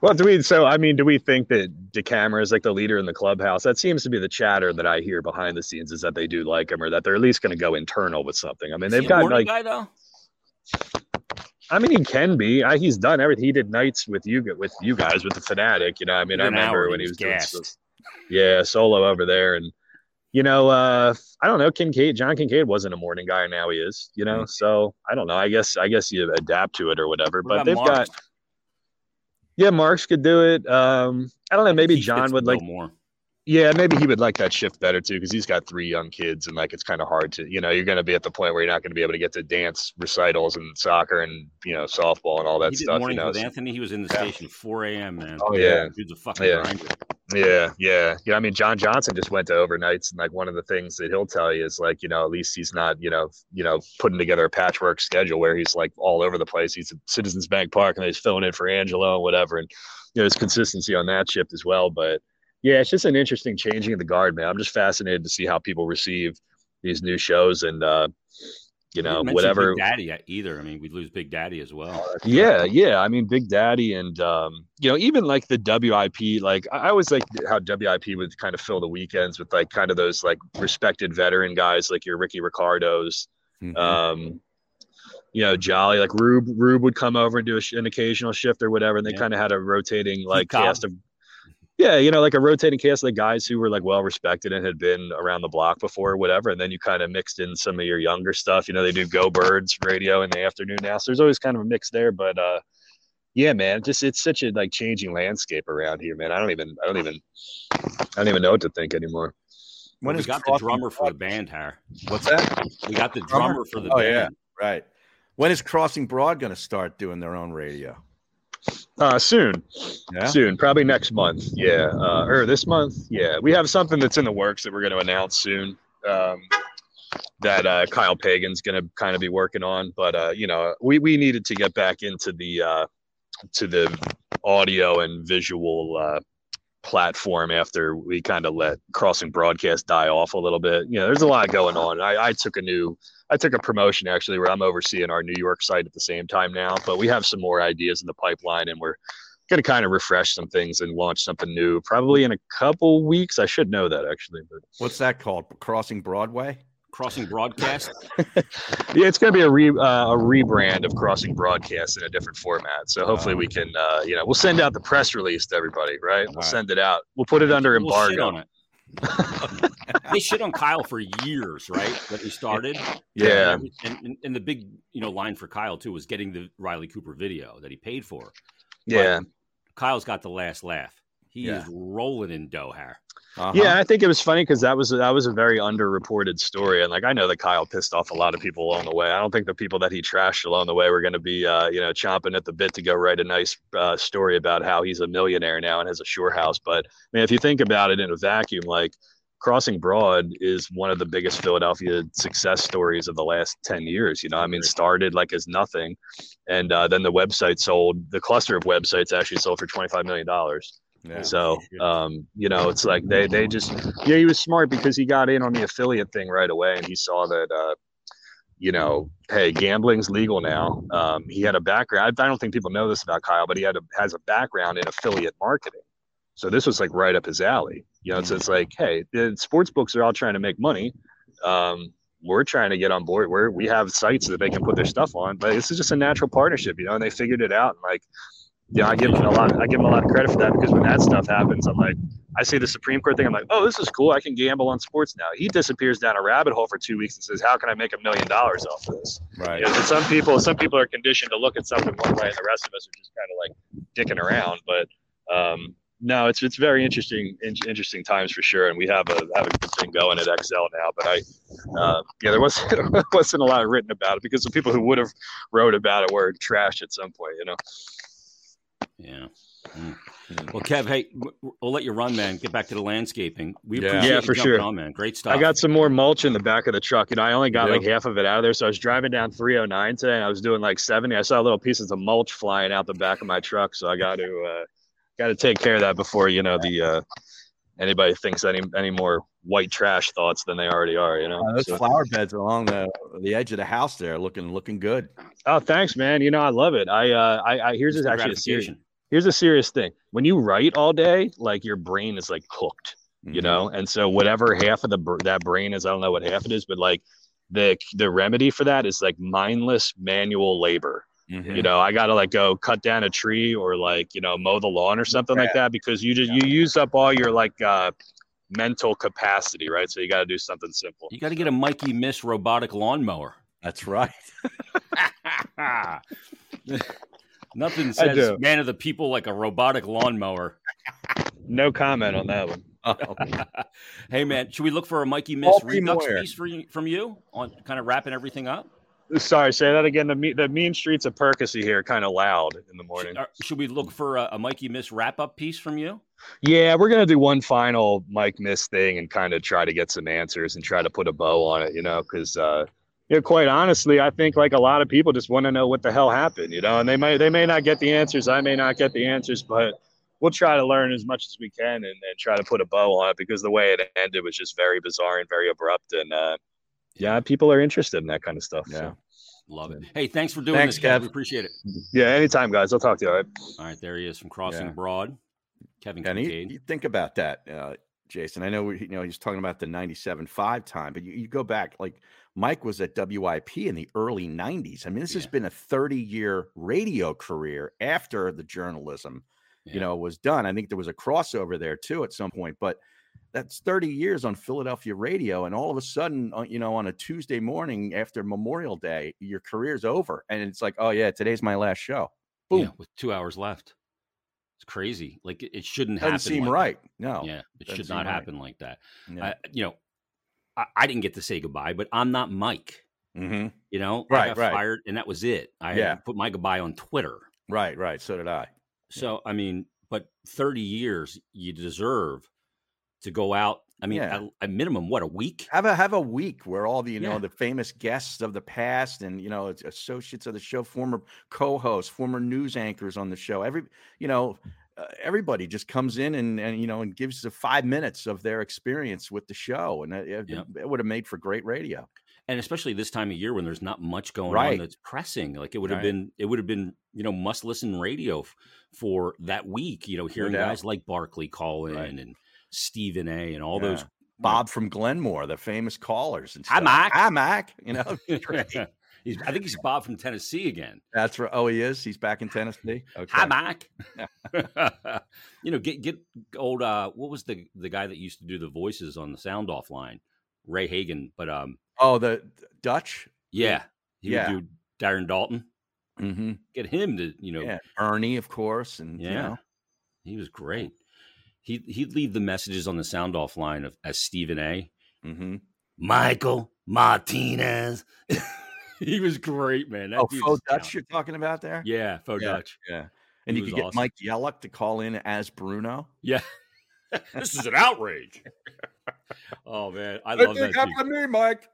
well do we so i mean do we think that DeCamara is like the leader in the clubhouse that seems to be the chatter that i hear behind the scenes is that they do like him or that they're at least going to go internal with something i mean they've got like guy though. I mean, he can be. I, he's done everything. He did nights with you with you guys with the fanatic. You know, I mean, I remember when he was doing gassed. stuff- yeah solo over there, and you know, uh, I don't know. Kincade, John Kincade wasn't a morning guy, now he is. You know, so I don't know. I guess I guess you adapt to it or whatever. What but they've got yeah, Marks could do it. Um, I don't know. Maybe John would like. more. Yeah, maybe he would like that shift better too, because he's got three young kids, and like it's kind of hard to, you know, you're going to be at the point where you're not going to be able to get to dance recitals and soccer and you know softball and all that he did stuff. You know, with Anthony. He was in the Yeah. station 4 a.m. Man. Oh, yeah. dude's a fucking Yeah. grinder. Yeah, yeah, yeah. I mean, John Johnson just went to overnights, and like one of the things that he'll tell you is like, you know, at least he's not, you know, you know, putting together a patchwork schedule where he's like all over the place. He's at Citizens Bank Park, and he's filling in for Angelo and whatever, and you know, there's consistency on that shift as well. But yeah, it's just an interesting changing of the guard, man. I'm just fascinated to see how people receive these new shows, and uh, you know, whatever. Big Daddy either. I mean, we'd lose Big Daddy as well. Yeah, yeah. I mean, Big Daddy, and um, you know, even like the WIP. Like I always like how WIP would kind of fill the weekends with like kind of those like respected veteran guys, like your Ricky Ricardos, Mhm. um, you know, Jolly. Like Rube, Rube would come over and do a an occasional shift or whatever, and they Yeah. kind of had a rotating like cast of. Yeah, you know, like a rotating cast of the guys who were like well respected and had been around the block before or whatever. And then you kind of mixed in some of your younger stuff. You know, they do Go Birds radio in the afternoon now. So there's always kind of a mix there. But uh yeah, man, just it's such a like changing landscape around here, man. I don't even I don't even I don't even know what to think anymore. when we is got the drummer for the band, Har. What's that? We got the Drummer? drummer for the Oh band. yeah, right. When is Crossing Broad going to start doing their own radio? Uh, soon, Yeah. soon, probably next month. Yeah, uh, or this month. Yeah, we have something that's in the works that we're going to announce soon. Um, that uh, Kyle Pagan's going to kind of be working on, but uh, you know, we we needed to get back into the uh, to the audio and visual uh, platform after we kind of let Crossing Broadcast die off a little bit. You know, there's a lot going on. I, I took a new, I took a promotion actually where I'm overseeing our New York site at the same time now, but we have some more ideas in the pipeline and we're going to kind of refresh some things and launch something new probably in a couple weeks. I should know that actually, but What's that called? Crossing Broadway? Crossing Broadcast. yeah, it's going to be a re, uh, a rebrand of Crossing Broadcast in a different format. So hopefully we can, uh, you know, we'll send out the press release to everybody, right? We'll Right. send it out. We'll put it under People shit embargo. on it. they shit on Kyle for years, right? That he started. Yeah. And, and, and the big, you know, line for Kyle too was getting the Riley Cooper video that he paid for. Yeah. Kyle's got the last laugh. He Yeah. is rolling in dough, Har. Uh-huh. Yeah, I think it was funny because that was that was a very underreported story, and like I know that Kyle pissed off a lot of people along the way. I don't think the people that he trashed along the way were going to be, uh, you know, chomping at the bit to go write a nice uh, story about how he's a millionaire now and has a shore house. But I mean, if you think about it in a vacuum, like Crossing Broad is one of the biggest Philadelphia success stories of the last ten years. You know, I mean, started like as nothing, and uh, then the website sold. The cluster of websites actually sold for twenty five million dollars. Yeah. So, um, you know, it's like they they just yeah, he was smart because he got in on the affiliate thing right away, and he saw that uh, you know, hey, gambling's legal now. Um, he had a background. I don't think people know this about Kyle, but he had a, has a background in affiliate marketing. So this was like right up his alley. You know, so it's like, hey, the sports books are all trying to make money. Um, we're trying to get on board. Where we have sites that they can put their stuff on, but this is just a natural partnership, you know. And they figured it out, and like you know, I give them a lot. I give them a lot of credit for that because when that stuff happens, I'm like, I see the Supreme Court thing. I'm like, oh, this is cool. I can gamble on sports now. He disappears down a rabbit hole for two weeks and says, how can I make a million dollars off of this? Right. You know, some people, some people are conditioned to look at something one way, and the rest of us are just kind of like dicking around. But um, no, it's it's very interesting, in, interesting times for sure. And we have a have a good thing going at XL now. But I, uh, yeah, there wasn't there wasn't a lot written about it because the people who would have wrote about it were trashed at some point. You know. Yeah. Mm. Well, Kev, hey, w- w- we'll let you run, man. Get back to the landscaping. We Yeah. appreciate Yeah, you for jumping sure. On, man. Great stuff. I got some more mulch in the back of the truck. You know, I only got Yeah. like half of it out of there. So I was driving down 309 today and I was doing like 70. I saw little pieces of mulch flying out the back of my truck. So I got to, uh, got to take care of that before, you know, the, uh, anybody thinks any, any more white trash thoughts than they already are, you know? Uh, those So- flower beds along the the edge of the house there, looking looking good. oh, thanks, man. You know, I love it. I, uh, I, I here's Instant actually a serious, here's a serious thing. When you write all day, like your brain is like cooked. Mm-hmm. you know and so whatever half of the that brain is i don't know what half it is but like the the remedy for that is like mindless manual labor Mhm. you know i gotta like go cut down a tree or like you know mow the lawn or something like that because you just you use up all your like uh mental capacity right so you got to do something simple You got to get a Mikey Miss robotic lawnmower. That's right. Nothing says man of the people like a robotic lawnmower. no comment on that one Oh, hey, man, should we look for a Mikey Miss Paul Redux piece for you, from you on kind of wrapping everything up? Sorry say that again the, me- the mean streets of percy here kind of loud in the morning Should, uh, should we look for a, a Mikey Miss wrap up piece from you? Yeah, we're gonna do one final Mike Miss thing and kind of try to get some answers and try to put a bow on it, you know, because uh, you know, quite honestly, I think like a lot of people just want to know what the hell happened, you know, and they may they may not get the answers, I may not get the answers, but we'll try to learn as much as we can and, and try to put a bow on it because the way it ended was just very bizarre and very abrupt, and uh, yeah, people are interested in that kind of stuff. Yeah. So. Love it. Hey, thanks for doing Thanks, this, Kev. Kev. We appreciate it. Yeah, anytime, guys. I'll talk to you. All right. All right, there he is from Crossing Yeah. Broad, Kevin And you, you think about that, uh, Jason. I know we- you know he's talking about the '97-5 time, but you, you go back like Mike was at WIP in the early '90s. I mean, this has been a 30-year radio career after the journalism, Yeah. you know, was done. I think there was a crossover there too at some point, but that's 30 years on Philadelphia radio, and all of a sudden, uh, you know, on a Tuesday morning after Memorial Day, your career's over, and it's like, oh yeah, today's my last show. Yeah, Boom. with two hours left. It's crazy. Like it, shouldn't happen. Doesn't happen. seem like that. right. No. Yeah, it doesn't should not right. happen like that. Yeah. I, you know, I, I didn't get to say goodbye, but I'm not Mike. Mm-hmm. You know, Right, I got right. fired, and that was it. I Yeah. put my goodbye on Twitter. Right, right. So did I. So I mean, but 30 years, you deserve to go out. I mean, Yeah. at minimum, what a week? Have a have a week where all the you know the famous guests of the past and you know associates of the show, former co-hosts, former news anchors on the show. Every you know uh, everybody just comes in and and you know and gives the five minutes of their experience with the show, and it, it, Yep. it would have made for great radio. and especially this time of year when there's not much going on that's pressing like it would have Right. been it would have been you know must listen radio f- for that week you know hearing doubt. guys like barkley call in Right. and stephen a and all those Yeah. Bob from Glenmore, the famous callers. And Hi, stuff. Mike. Hi, Mac. You know, he's, i think he's bob from tennessee again that's right. Oh, he is. He's back in Tennessee. Okay. hi mike you know get get old uh what was the the guy that used to do the voices on the sound off line ray hagen but um Oh, the Dutch. yeah he Yeah. would do Darren Daulton Mm-hmm. get him to you know Yeah, Ernie, of course, and Yeah. you know, He was great. He he'd leave the messages on the sound off line of as Stephen A. mm-hmm. Michael Martinez. he was great, man. That oh, faux a Dutch talent. you're talking about there? Yeah, faux Yeah. Dutch. Yeah. And He you could get awesome. Mike Yellock to call in as Bruno. Yeah. this is an outrage. oh man, I love that. Happened to me, Mike.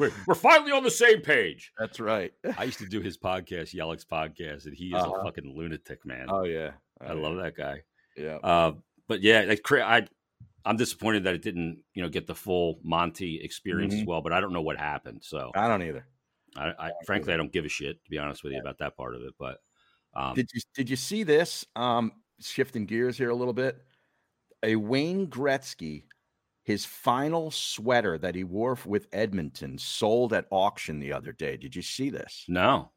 We're, we're finally on the same page. That's right. I used to do his podcast, Yellick's podcast, and he is Uh-huh. a fucking lunatic, man. Oh yeah. I love that guy. Yeah. Uh, but yeah, like I, I'm disappointed that it didn't, you know, get the full Monty experience as Mhm. well. But I don't know what happened, so I don't either. I, I frankly I don't give a shit to be honest with you about that part of it. But um, Did you did you see this? Um, shifting gears here a little bit. A Wayne Gretzky, his final sweater that he wore with Edmonton sold at auction the other day. Did you see this? no,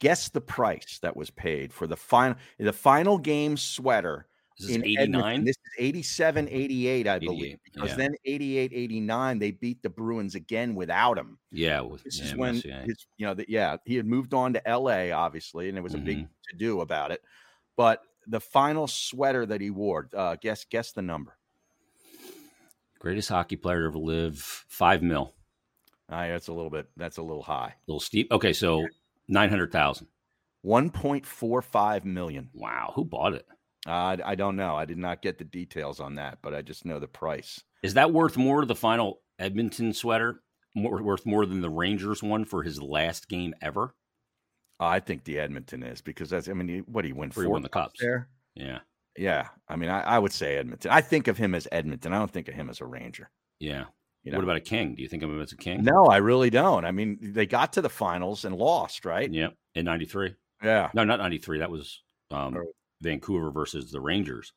Guess the price that was paid for the final the final game sweater this is in '89. Edmonton. This is 87 88, I believe. 88, Because yeah. then 88 89, they beat the Bruins again without him. Yeah, with, This yeah, is when his, you know, that yeah, he had moved on to LA, obviously, and it was a big Mm-hmm. to do about it. But the final sweater that he wore, uh, guess guess the number. Greatest hockey player to ever live. Five mil. Ah, that's a little bit. That's a little high. A little steep. Okay, so nine hundred thousand. 1.45 million. Wow, who bought it? Uh, I, I don't know. I did not get the details on that, but I just know the price. Is that worth more? The final Edmonton sweater more worth more than the Rangers one for his last game ever? I think the Edmonton is because that's. I mean, what he win for? he won the cups cups. there. Yeah, Yeah, I mean, I, I would say Edmonton. I think of him as Edmonton. I don't think of him as a Ranger. yeah. You know? What about a king? Do you think of him as a king? No, I really don't. I mean, they got to the finals and lost, right? Yeah, in '93. Yeah. No, not '93. That was um, Or- Vancouver versus the Rangers.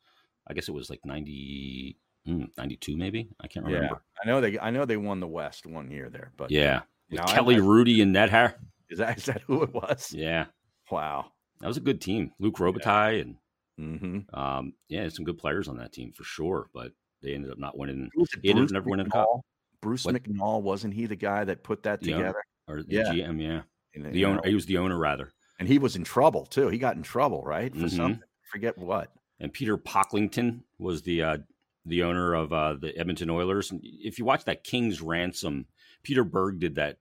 I guess it was like 90, mm, 92 maybe. I can't Yeah. remember. I know they I know they won the West one year there, but Yeah, you know, Kelly I- Hrudey and Ned Hair. is that is that who it was? Yeah, Wow. that was a good team. Luc Robitaille and Mm-hmm. um, yeah, some good players on that team for sure. But they ended up not winning? He ended up Bruce never winning a cup. McNall? Bruce What? McNall wasn't he the guy that put that The owner. together? or the Yeah. GM. Yeah, And, the owner. know, He was the owner rather. and he was in trouble too. He got in trouble, right? For Mhm. something. Forget what. and Peter Pocklington was the uh, the owner of uh, the Edmonton Oilers. And if you watch that King's Ransom, Peter Berg did that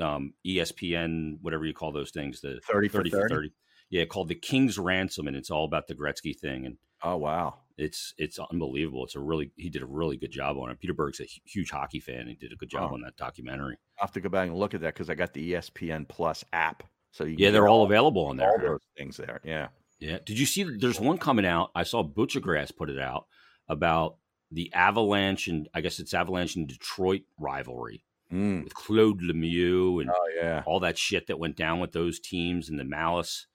um, ESPN, whatever you call those things, the 30 for 30 for 30. 30. Yeah, called the King's Ransom, and it's all about the Gretzky thing. And Oh wow. it's it's unbelievable. It's a really he did a really good job on it. Peter Berg's a huge hockey fan. He did a good job Oh. on that documentary. I'll have to go back and look at that because I got the ESPN Plus app. So you Yeah, they're all available on there. all those things there. Yeah. Yeah. Did you see? that There's one coming out. I saw Butchergrass put it out about the Avalanche and I guess it's Avalanche and Detroit rivalry Mm. with Claude Lemieux and Oh yeah. all that shit that went down with those teams and the malice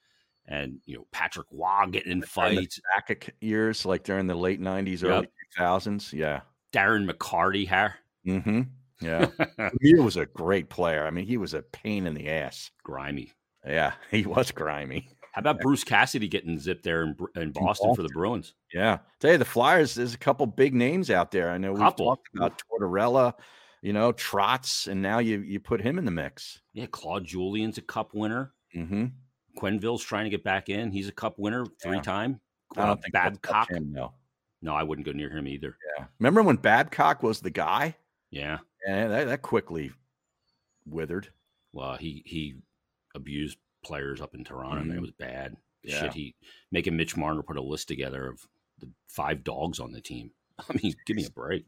and you know Patrick Roy getting in fights, Sakic years, like during the late '90s, Yep. early 2000s. Yeah. Darren McCarty hair. Mm-hmm. Yeah. he was a great player. I mean, he was a pain in the ass. Grimy. Yeah, he was grimy. How about Bruce Cassidy getting zipped there in, in Boston for the Bruins? Yeah. Tell you the Flyers, there's a couple big names out there. I know we've Couple. talked about Tortorella, you know, Trotz, and now you you put him in the mix. Yeah, Claude Julien's a cup winner. Mm-hmm. Quenneville's trying to get back in. He's a cup winner three Yeah. time. I don't think Babcock. him, no. No, I wouldn't go near him either. Yeah. Remember when Babcock was the guy? Yeah. And that, that quickly withered. Well, he he abused players up in Toronto. Mm-hmm. Man, it was bad. Yeah. Shit, he making Mitch Marner put a list together of the five dogs on the team. I mean, give me a break.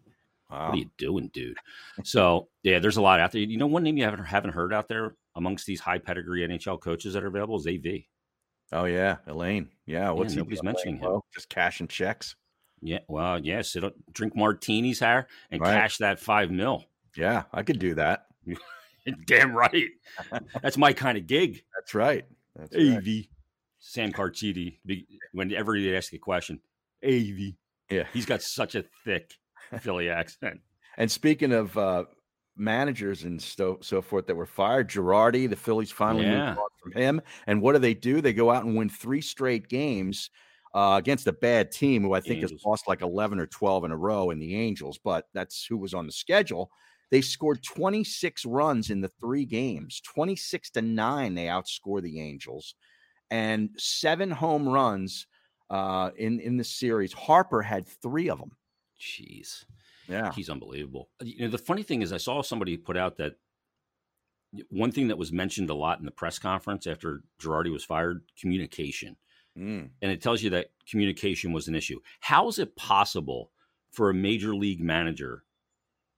Wow. What are you doing, dude? So yeah, there's a lot out there. You know, one name you haven't haven't heard out there amongst these high pedigree NHL coaches that are available is AV. Oh yeah, Alain. Yeah, what's yeah, nobody's mentioning him? Just cash and checks. Yeah, well, yeah, sit up, drink martinis, here and right. cash that five mil. Yeah, I could do that. Damn right. That's my kind of gig. That's right. That's AV. Right. Sam Carchidi. Whenever you ask a question, AV. Yeah, he's got such a thick Philly accent. And speaking of uh, managers and so, so forth that were fired, Girardi, the Phillies finally yeah. moved on from him. And what do they do? They go out and win three straight games uh, against a bad team who I think has lost like 11 or 12 in a row in the Angels, but that's who was on the schedule. They scored 26 runs in the three games, 26 to 9. They outscore the Angels, and seven home runs uh, in, in the series. Harper had three of them. Jeez. Yeah. He's unbelievable. You know, the funny thing is, I saw somebody put out that one thing that was mentioned a lot in the press conference after Girardi was fired communication. Mm. And it tells you that communication was an issue. How is it possible for a major league manager,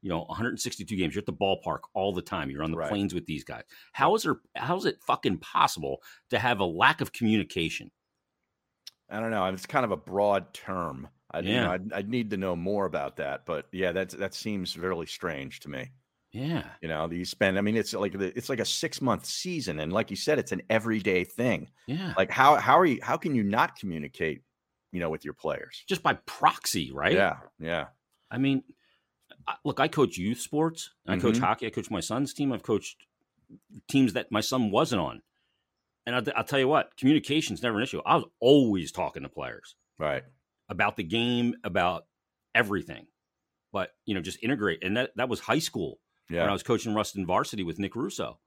you know, 162 games, you're at the ballpark all the time, you're on the right. planes with these guys. How is there how is it fucking possible to have a lack of communication? I don't know. It's kind of a broad term. I, yeah. I'd, I'd, need to know more about that, but yeah, that that seems really strange to me. Yeah, you know, you spend. I mean, it's like it's like a six month season, and like you said, it's an everyday thing. Yeah, like how how are you? How can you not communicate? You know, with your players just by proxy, right? Yeah, yeah. I mean, look, I coach youth sports. I mm-hmm. coach hockey. I coach my son's team. I've coached teams that my son wasn't on. And I'll, I'll tell you what, communication's never an issue. I was always talking to players. Right about the game, about everything. But you know, just integrate, and that that was high school yeah. when I was coaching Ruston varsity with Nick Russo.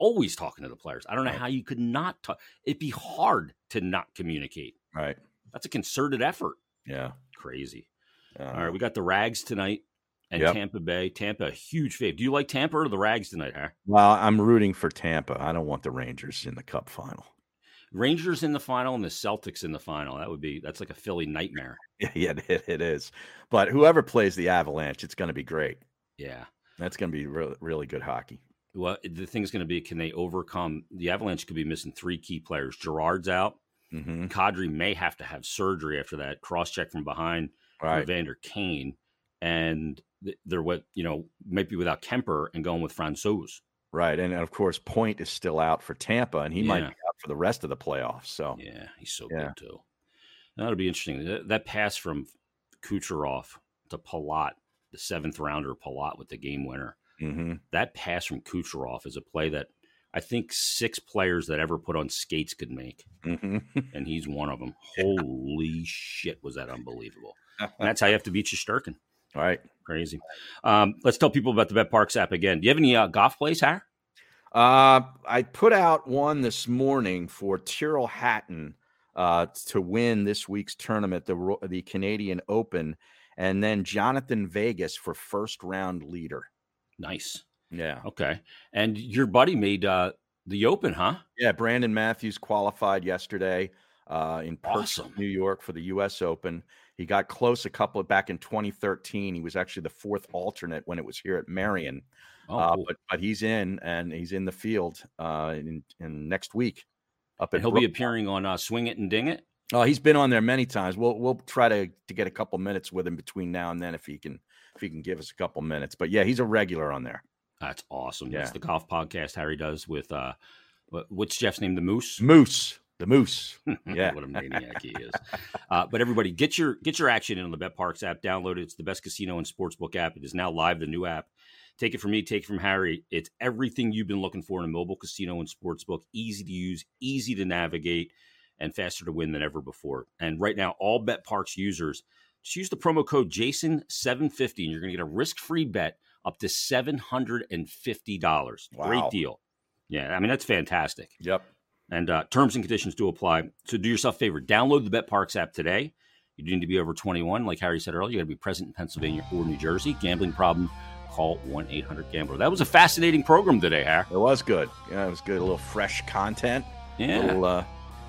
Always talking to the players. I don't know right. how you could not talk. It'd be hard to not communicate. Right. That's a concerted effort. Yeah. Crazy. All right, we got the Rags tonight and yep. Tampa Bay. Tampa, huge fave. Do you like Tampa or the Rags tonight, huh? Well, I'm rooting for Tampa. I don't want the Rangers in the Cup final. Rangers in the final and the Celtics in the final. That would be that's like a Philly nightmare. Yeah, it, it is. But whoever plays the Avalanche, it's going to be great. Yeah, that's going to be really really good hockey. Well, the thing's going to be can they overcome the Avalanche? Could be missing three key players. Girard's out. Mm-hmm. Kadri may have to have surgery after that cross check from behind right. Vander Kane, and they're what you know might be without Kuemper and going with Francouz. Right, and of course Point is still out for Tampa, and he yeah. might be for the rest of the playoffs. So yeah, he's so yeah. good too. That'll be interesting. That, that, pass from Kucherov to Palat, the seventh rounder Palat with the game winner. Mm-hmm. That pass from Kucherov is a play that I think six players that ever put on skates could make, mm-hmm. and he's one of them. Holy shit, was that unbelievable! and that's how you have to beat Shesterkin. All right. Crazy. Um, let's tell people about the BetParx app again. Do you have any uh, golf plays, Har? Uh, I put out one this morning for Tyrrell Hatton uh, to win this week's tournament, the the Canadian Open, and then Jhonattan Vegas for first round leader. Nice. Yeah. Okay. And your buddy made uh, the Open, huh? Yeah. Brandon Matthews qualified yesterday uh, in awesome. New York for the U.S. Open. He got close a couple of back in 2013. He was actually the fourth alternate when it was here at Merion. Oh, uh, cool. but but he's in and he's in the field uh, in, in next week. Up at he'll Brook- be appearing on uh, Swing It and Ding It. Oh, he's been on there many times. We'll we'll try to to get a couple minutes with him between now and then if he can if he can give us a couple minutes. But yeah, he's a regular on there. That's awesome. Yeah. That's the golf podcast Harry does with uh, what's Jeff's name? The Moose. Moose. The Moose. Yeah. what a maniac he is. Uh, but everybody, get your get your action in on the BetParx app. Download it. It's the best casino and sportsbook app. It is now live. The new app. Take it from me. Take it from Harry. It's everything you've been looking for in a mobile casino and sportsbook. Easy to use, easy to navigate, and faster to win than ever before. And right now, all BetParx users just use the promo code Jason750, and you're going to get a risk-free bet up to seven hundred and fifty dollars. Wow. Great deal. Yeah, I mean that's fantastic. Yep. And uh, terms and conditions do apply. So do yourself a favor. Download the BetParx app today. You need to be over 21. Like Harry said earlier, you got to be present in Pennsylvania or New Jersey. Gambling problem, call 1 800 Gambler. That was a fascinating program today, Harry. It was good. Yeah, it was good. A little fresh content. Yeah. Little, uh,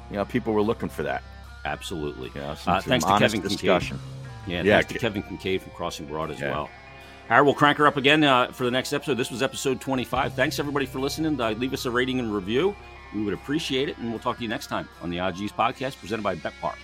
you know, people were looking for that. Absolutely. Yeah, uh, thanks to Kevin discussion. Kinkead. Yeah, Yeah, thanks to Kevin Kinkead from Crossing Broad as Yeah. well. Harry, we'll crank her up again uh, for the next episode. This was episode 25. Thanks, everybody, for listening. Uh, leave us a rating and review. We would appreciate it. And we'll talk to you next time on the OGs podcast presented by BetParx.